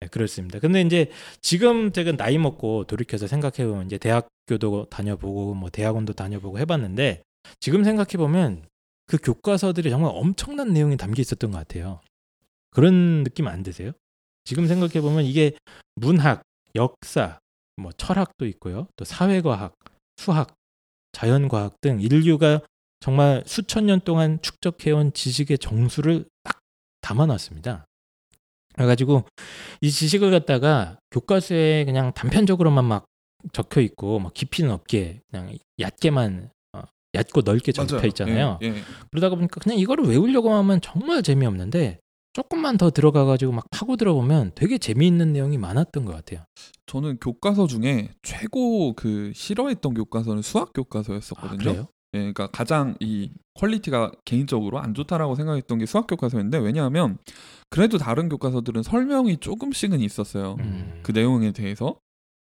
네, 그렇습니다. 근데 이제 지금 제가 나이 먹고 돌이켜서 생각해 보면 이제 대학교도 다녀보고 뭐 대학원도 다녀보고 해봤는데 지금 생각해 보면 그 교과서들이 정말 엄청난 내용이 담겨 있었던 것 같아요. 그런 느낌 안 드세요? 지금 생각해 보면 이게 문학, 역사, 뭐 철학도 있고요, 또 사회과학, 수학, 자연과학 등 인류가 정말 수천 년 동안 축적해온 지식의 정수를 딱 담아놨습니다. 그래가지고 이 지식을 갖다가 교과서에 그냥 단편적으로만 막 적혀 있고 막 깊이는 없게 그냥 얕게만 어, 얕고 넓게 맞아요. 있잖아요. 예, 예. 그러다가 보니까 그냥 이거를 외우려고 하면 정말 재미없는데 조금만 더 들어가 가지고 막 파고 들어보면 되게 재미있는 내용이 많았던 것 같아요. 저는 교과서 중에 최고 그 싫어했던 교과서는 수학 교과서였었거든요. 아? 예, 그러니까 가장 이 퀄리티가 개인적으로 안 좋다라고 생각했던 게 수학 교과서였는데 왜냐하면 그래도 다른 교과서들은 설명이 조금씩은 있었어요. 음. 그 내용에 대해서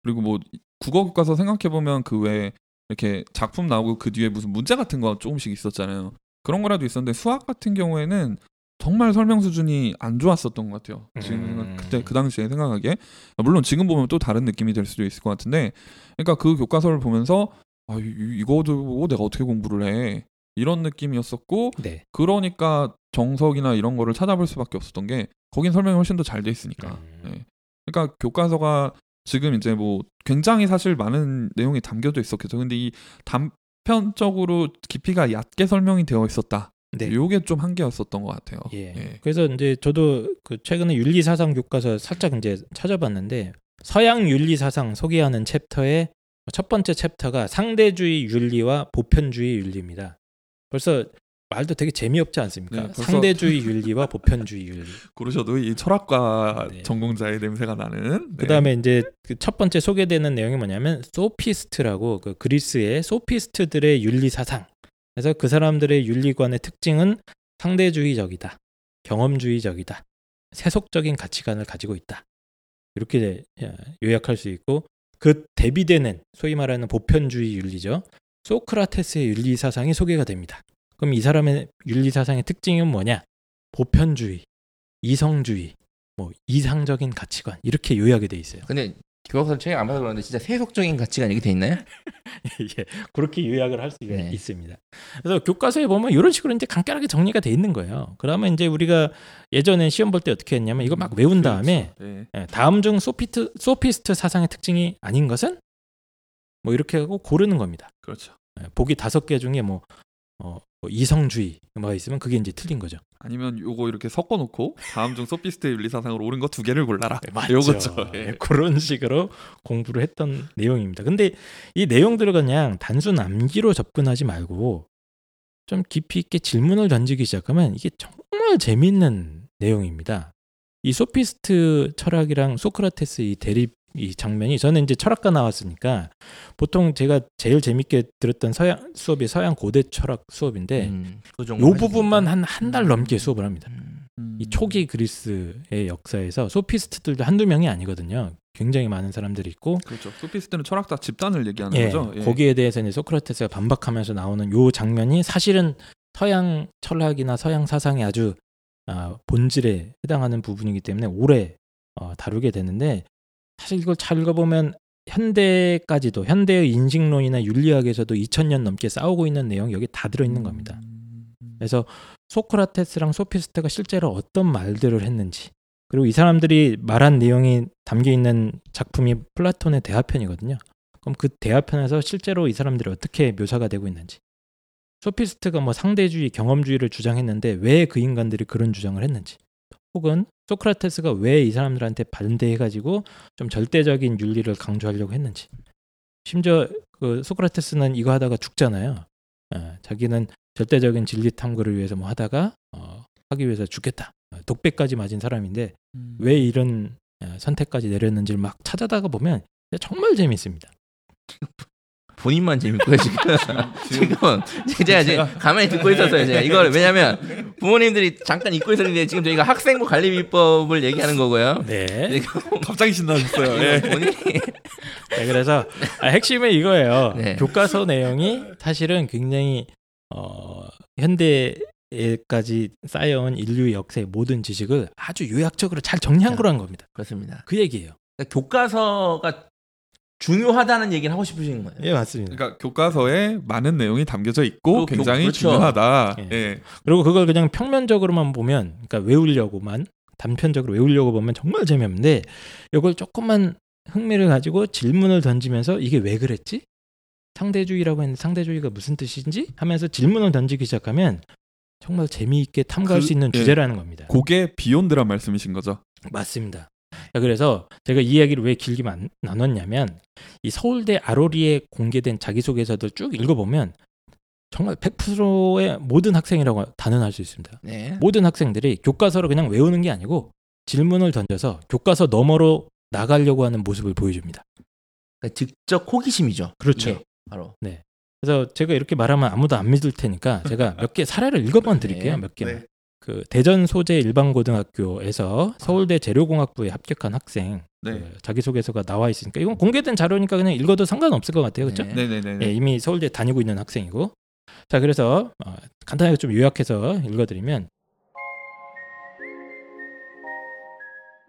그리고 뭐 국어 교과서 생각해 보면 그 외에 이렇게 작품 나오고 그 뒤에 무슨 문제 같은 거 조금씩 있었잖아요. 그런 거라도 있었는데 수학 같은 경우에는 정말 설명 수준이 안 좋았었던 것 같아요. 지금 음. 그때 그 당시에 생각하기에 물론 지금 보면 또 다른 느낌이 될 수도 있을 것 같은데, 그러니까 그 교과서를 보면서 아 이- 이거 보고 내가 어떻게 공부를 해 이런 느낌이었었고, 네. 그러니까 정석이나 이런 거를 찾아볼 수밖에 없었던 게 거긴 설명이 훨씬 더 잘 돼 있으니까. 음. 예. 그러니까 교과서가 지금 이제 뭐 굉장히 사실 많은 내용이 담겨져 있었겠죠. 근데 이 단편적으로 깊이가 얕게 설명이 되어 있었다. 네. 요게 좀 한계였었던 것 같아요. 예. 예. 그래서 이제 저도 그 최근에 윤리 사상 교과서 살짝 이제 찾아봤는데 서양 윤리 사상 소개하는 챕터의 첫 번째 챕터가 상대주의 윤리와 보편주의 윤리입니다. 벌써 말도 되게 재미없지 않습니까? 네, 상대주의 윤리와 보편주의 윤리. 고르셔도 이 철학과 네. 전공자의 냄새가 나는. 네. 그다음에 이제 그 첫 번째 소개되는 내용이 뭐냐면 소피스트라고 그 그리스의 소피스트들의 윤리 사상. 그래서 그 사람들의 윤리관의 특징은 상대주의적이다, 경험주의적이다, 세속적인 가치관을 가지고 있다. 이렇게 예, 요약할 수 있고 그 대비되는 소위 말하는 보편주의 윤리죠. 소크라테스의 윤리 사상이 소개가 됩니다. 그럼 이 사람의 윤리 사상의 특징이 뭐냐? 보편주의, 이성주의, 뭐 이상적인 가치관 이렇게 요약이 돼 있어요. 근데 교과서 책이 안 봐서 그러는데 진짜 세속적인 가치가 이게 돼 있나요? 예, 그렇게 요약을 할 수가 네. 있습니다. 그래서 교과서에 보면 이런 식으로 이제 간결하게 정리가 돼 있는 거예요. 그러면 이제 우리가 예전에 시험 볼 때 어떻게 했냐면 이거 막 외운 다음에 네. 예, 다음 중 소피트 소피스트 사상의 특징이 아닌 것은 뭐 이렇게 하고 고르는 겁니다. 그렇죠. 예, 보기 다섯 개 중에 뭐, 어, 뭐 이성주의 뭐가 있으면 그게 이제 틀린 거죠. 아니면 요거 이렇게 섞어 놓고 다음 중 소피스트 윤리사상으로 옳은 거 두 개를 골라라. 맞죠. 요거죠. 예, 예. 그런 식으로 공부를 했던 내용입니다. 근데 이 내용들을 그냥 단순 암기로 접근하지 말고 좀 깊이 있게 질문을 던지기 시작하면 이게 정말 재밌는 내용입니다. 이 소피스트 철학이랑 소크라테스 이 대립 이 장면이 저는 이제 철학과 나왔으니까 보통 제가 제일 재밌게 들었던 서양 수업이 서양 고대 철학 수업인데 음, 그 요 부분만 한 한 달 넘게 수업을 합니다. 음. 이 초기 그리스의 역사에서 소피스트들도 한두 명이 아니거든요. 굉장히 많은 사람들이 있고 그렇죠. 소피스트는 철학자 집단을 얘기하는 예, 거죠. 예. 거기에 대해서 이제 소크라테스가 반박하면서 나오는 요 장면이 사실은 서양 철학이나 서양 사상의 아주 아, 본질에 해당하는 부분이기 때문에 오래 어, 다루게 되는데 사실 이걸 잘 읽어보면 현대까지도 현대의 인식론이나 윤리학에서도 2000년 넘게 싸우고 있는 내용이 여기 다 들어있는 겁니다. 그래서 소크라테스랑 소피스트가 실제로 어떤 말들을 했는지 그리고 이 사람들이 말한 내용이 담겨 있는 작품이 플라톤의 대화편이거든요. 그럼 그 대화편에서 실제로 이 사람들이 어떻게 묘사가 되고 있는지 소피스트가 뭐 상대주의, 경험주의를 주장했는데 왜 그 인간들이 그런 주장을 했는지 혹은 소크라테스가 왜 이 사람들한테 반대해가지고 좀 절대적인 윤리를 강조하려고 했는지 심지어 그 소크라테스는 이거 하다가 죽잖아요. 예, 자기는 절대적인 진리 탐구를 위해서 뭐 하다가 어, 하기 위해서 죽겠다. 어, 독백까지 맞은 사람인데 음. 왜 이런 어, 선택까지 내렸는지를 막 찾아다가 보면 정말 재밌습니다. 본인만 재밌고요 지금. 지금 제가 지금 제가- 가만히 듣고 있었어요. 제가 이걸 왜냐면 부모님들이 잠깐 잊고 있었는데 지금 저희가 학생부 관리 비법을 얘기하는 거고요. 네. 갑자기 신나셨어요. 예. 본인이 네, 그래서 아, 핵심은 이거예요. 네. 교과서 내용이 사실은 굉장히 어, 현대의 현재까지 쌓여온 인류 역사의 모든 지식을 아주 요약적으로 잘 정리한 자. 거라는 겁니다. 그렇습니다. 그 얘기예요. 그러니까 교과서가 중요하다는 얘기를 하고 싶으신 거예요. 예, 맞습니다. 그러니까 교과서에 많은 내용이 담겨져 있고 그 교- 굉장히 그렇죠. 중요하다. 예. 예. 그리고 그걸 그냥 평면적으로만 보면, 그러니까 외우려고만 단편적으로 외우려고 보면 정말 재미없는데, 이걸 조금만 흥미를 가지고 질문을 던지면서 이게 왜 그랬지? 상대주의라고 했는데 상대주의가 무슨 뜻인지 하면서 질문을 던지기 시작하면 정말 재미있게 탐구할 그- 수 있는 예. 주제라는 겁니다. 그게 비욘드란 말씀이신 거죠? 맞습니다. 자, 그래서 제가 이 이야기를 왜 길게 만- 나눴냐면 이 서울대 아로리에 공개된 자기소개서들 쭉 읽어보면 정말 100%의 모든 학생이라고 단언할 수 있습니다. 네. 모든 학생들이 교과서를 그냥 외우는 게 아니고 질문을 던져서 교과서 너머로 나가려고 하는 모습을 보여줍니다. 그러니까 직접 호기심이죠. 그렇죠. 이게 바로. 그래서 제가 이렇게 말하면 아무도 안 믿을 테니까 제가 몇 개 사례를 읽어만 드릴게요. 네. 몇 개만. 네. 그 대전 소재 일반 고등학교에서 서울대 재료공학부에 합격한 학생 네. 그 자기소개서가 나와 있으니까 이건 공개된 자료니까 그냥 읽어도 상관없을 것 같아요. 그렇죠? 네. 네 네네. 예, 이미 서울대 다니고 있는 학생이고. 자, 그래서 어, 간단하게 좀 요약해서 읽어드리면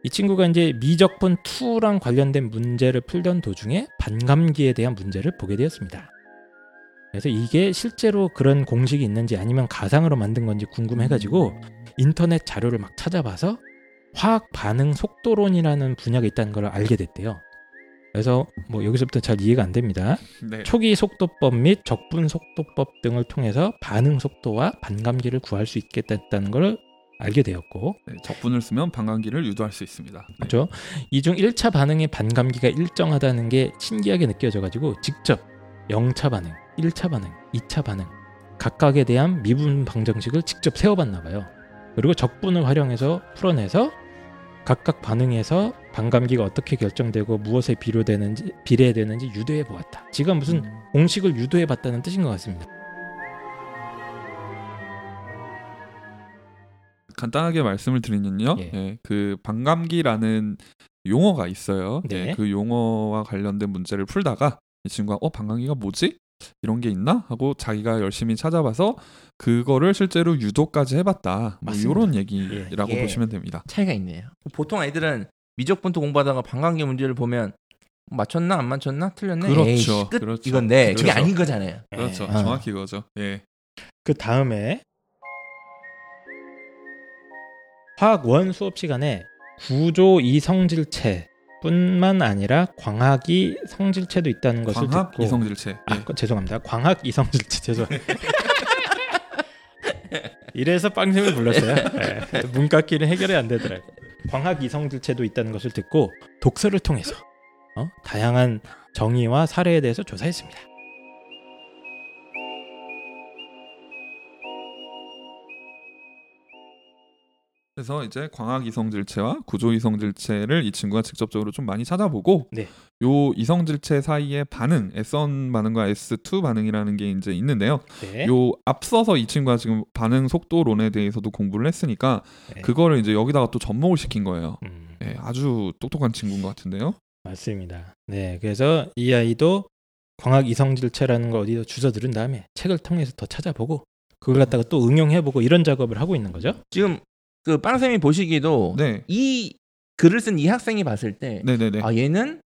이 친구가 이제 미적분 2랑 관련된 문제를 풀던 도중에 반감기에 대한 문제를 보게 되었습니다. 그래서 이게 실제로 그런 공식이 있는지 아니면 가상으로 만든 건지 궁금해가지고 인터넷 자료를 막 찾아봐서 화학 반응 속도론이라는 분야가 있다는 걸 알게 됐대요. 그래서 뭐 여기서부터 잘 이해가 안 됩니다. 네. 초기 속도법 및 적분 속도법 등을 통해서 반응 속도와 반감기를 구할 수 있겠다는 걸 알게 되었고 네, 적분을 쓰면 반감기를 유도할 수 있습니다. 네. 그렇죠. 이 중 1차 반응의 반감기가 일정하다는 게 신기하게 느껴져 가지고 직접 0차 반응, 1차 반응, 2차 반응 각각에 대한 미분 방정식을 직접 세워 봤나 봐요. 그리고 적분을 활용해서 풀어내서 각각 반응에서 반감기가 어떻게 결정되고 무엇에 비료되는지 비례되는지 유도해 보았다. 지금 무슨 음. 공식을 유도해 봤다는 뜻인 것 같습니다. 간단하게 말씀을 드리면요. 예. 예, 그 반감기라는 용어가 있어요. 네. 예, 그 용어와 관련된 문제를 풀다가 이 친구가 어 반감기가 뭐지? 이런 게 있나? 하고 자기가 열심히 찾아봐서 그거를 실제로 유도까지 해봤다. 뭐 맞습니다. 이런 얘기라고 예. 보시면 됩니다. 차이가 있네요. 보통 아이들은 미적분도 공부하다가 반감기 문제를 보면 맞췄나 안 맞췄나 틀렸네. 그렇죠. 에이씨, 끝 그렇죠. 이건데 그게 그렇죠. 아닌 거잖아요. 그렇죠. 예. 정확히 그거죠. 예. 그 다음에 화학 원 수업 시간에 구조 이성질체 뿐만 아니라 광학이 성질체도 있다는 것을 광학 듣고 이성질체. 아, 예. 그, 죄송합니다. 광학 이성질체 죄송합니다. 이래서 빵sem을 불렀어요. 예, 문과끼리 해결이 안 되더라고요. 광학 이성질체도 있다는 것을 듣고 독서를 통해서 어? 다양한 정의와 사례에 대해서 조사했습니다. 그래서 이제 광학 이성 질체와 구조 이성 질체를 이 친구가 직접적으로 좀 많이 찾아보고 네. 요 이성 질체 사이의 반응 S1 반응과 S2 반응이라는 게 이제 있는데요. 네. 요 앞서서 이 친구가 지금 반응 속도론에 대해서도 공부를 했으니까 네. 그거를 이제 여기다가 또 접목을 시킨 거예요. 음. 예, 아주 똑똑한 친구인 것 같은데요. 맞습니다. 네, 그래서 이 아이도 광학 이성 질체라는 걸 어디서 주워 들은 다음에 책을 통해서 더 찾아보고 그걸 갖다가 또 응용해보고 이런 작업을 하고 있는 거죠. 지금 그 빵쌤이 보시기도 네, 이 글을 쓴 이 학생이 봤을 때. 아 얘는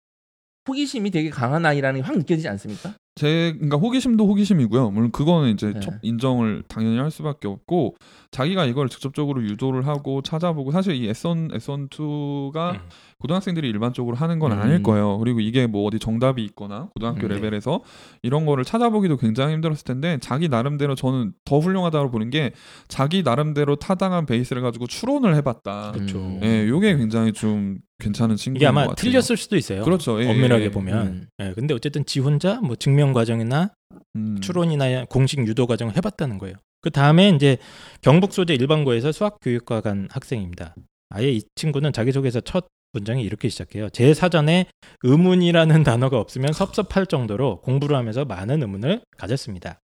호기심이 되게 강한 아이라는 게 확 느껴지지 않습니까? 제 그러니까 호기심도 호기심이고요. 물론 그거는 이제 네. 첫 인정을 당연히 할 수밖에 없고 자기가 이걸 직접적으로 유도를 하고 찾아보고 사실 이 S1 S12가 음. 고등학생들이 일반적으로 하는 건 음. 아닐 거예요. 그리고 이게 뭐 어디 정답이 있거나 고등학교 음, 네. 레벨에서 이런 거를 찾아보기도 굉장히 힘들었을 텐데 자기 나름대로 저는 더 훌륭하다고 보는 게 자기 나름대로 타당한 베이스를 가지고 추론을 해봤다. 그렇죠. 음. 예, 요게 굉장히 좀 괜찮은 친구인 이게 것 아마. 틀렸을 수도 있어요. 그렇죠. 예, 엄밀하게 예. 보면. 음. 예, 근데 어쨌든 지 혼자 뭐 증명 과정이나 음. 추론이나 공식 유도 과정을 해봤다는 거예요. 그 다음에 이제 경북 소재 일반고에서 수학 교육과 간 학생입니다. 아예 이 친구는 자기소개서 첫 문장이 이렇게 시작해요. 제 사전에 의문이라는 단어가 없으면 섭섭할 정도로 공부를 하면서 많은 의문을 가졌습니다.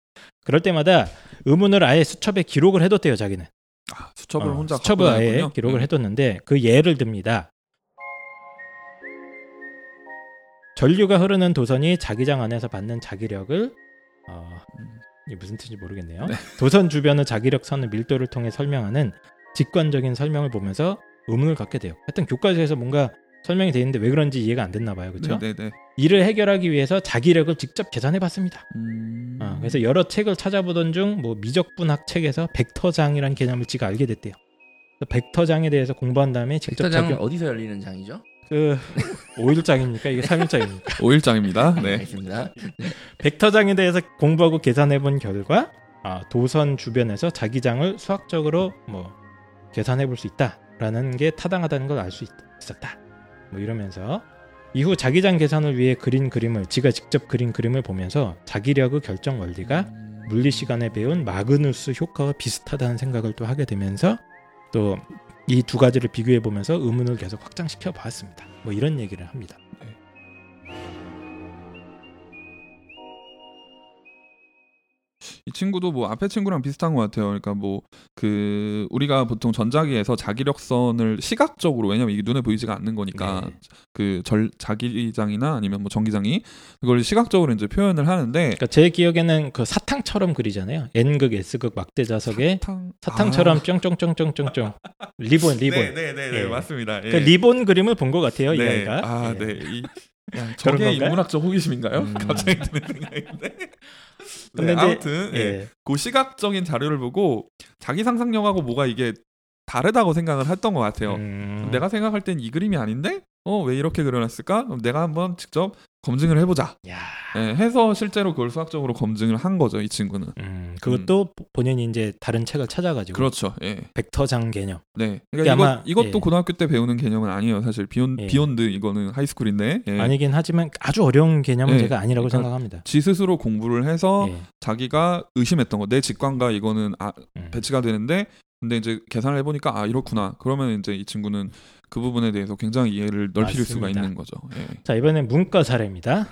그럴 때마다 의문을 아예 수첩에 기록을 해뒀대요, 자기는. 아, 수첩을 어, 혼자 수첩을 아예. 기록을 음. 해뒀는데 그 예를 듭니다. 전류가 흐르는 도선이 자기장 안에서 받는 자기력을 어, 이게 무슨 뜻인지 모르겠네요. 네. 도선 주변의 자기력 선의 밀도를 통해 설명하는 직관적인 설명을 보면서 의문을 갖게 돼요. 하여튼 교과서에서 뭔가 설명이 돼 있는데 왜 그런지 이해가 안 됐나 봐요. 그렇죠? 네, 네, 네. 이를 해결하기 위해서 자기력을 직접 계산해 봤습니다. 음... 어, 그래서 여러 책을 찾아보던 중 뭐 미적분학 책에서 벡터장이라는 개념을 지가 알게 됐대요. 그래서 벡터장에 대해서 공부한 다음에 직접 백터장은 적용 어디서 열리는 장이죠? 그 5일장입니까? 이게 3일장입니까? 5일장입니다. 네. 알겠습니다. 벡터장에 대해서 공부하고 계산해 본 결과 아, 도선 주변에서 자기장을 수학적으로 뭐 계산해 볼 수 있다라는 게 타당하다는 걸 알 수 있었다. 뭐 이러면서 이후 자기장 계산을 위해 그린 그림을 지가 직접 그린 그림을 보면서 자기력의 결정 원리가 물리 시간에 배운 마그누스 효과와 비슷하다는 생각을 또 하게 되면서 또 이 두 가지를 비교해 보면서 의문을 계속 확장시켜 봤습니다. 뭐 이런 얘기를 합니다. 이 친구도 뭐 앞에 친구랑 비슷한 것 같아요. 그러니까 뭐 그 우리가 보통 전자기에서 자기력선을 시각적으로 왜냐면 이게 눈에 보이지가 않는 거니까 네. 그절 자기장이나 아니면 뭐 전기장이 그걸 시각적으로 이제 표현을 하는데 그러니까 제 기억에는 그 사탕처럼 그리잖아요. N극, S극 막대 자석에 사탕 사탕처럼 쫑쫑쫑쫑쫑쫑 리본 리본. 네네 네 예. 맞습니다. 예. 그 리본 그림을 본 것 같아요 이 네. 아이가. 아, 예. 네. 이, 저게? 인문학적 호기심인가요? 음. 갑자기 드는 생각인데. 근데 네, 아무튼 예. 예. 그 시각적인 자료를 보고 자기 상상력하고 뭐가 이게 다르다고 생각을 했던 것 같아요. 음, 내가 생각할 땐 이 그림이 아닌데 어 왜 이렇게 그려놨을까? 그럼 내가 한번 직접 검증을 해보자. 야, 예, 해서 실제로 그걸 수학적으로 검증을 한 거죠 이 친구는. 음, 그것도 본인이 이제 다른 책을 찾아가지고 그렇죠. 예. 벡터장 개념. 네. 그러니까 아마- 이것, 이것도 예. 고등학교 때 배우는 개념은 아니에요. 사실 beyon- 예. beyond 이거는 high school인데. 예. 아니긴 하지만 아주 어려운 개념은 예. 제가 아니라고 그러니까 생각합니다. 지 스스로 공부를 해서 예. 자기가 의심했던 거 내 직관과 이거는 아, 음. 배치가 되는데 근데 이제 계산을 해보니까 아 이렇구나 그러면 이제 이 친구는 그 부분에 대해서 굉장히 이해를 넓힐 수가 맞습니다. 있는 거죠 예. 자 이번엔 문과 사례입니다.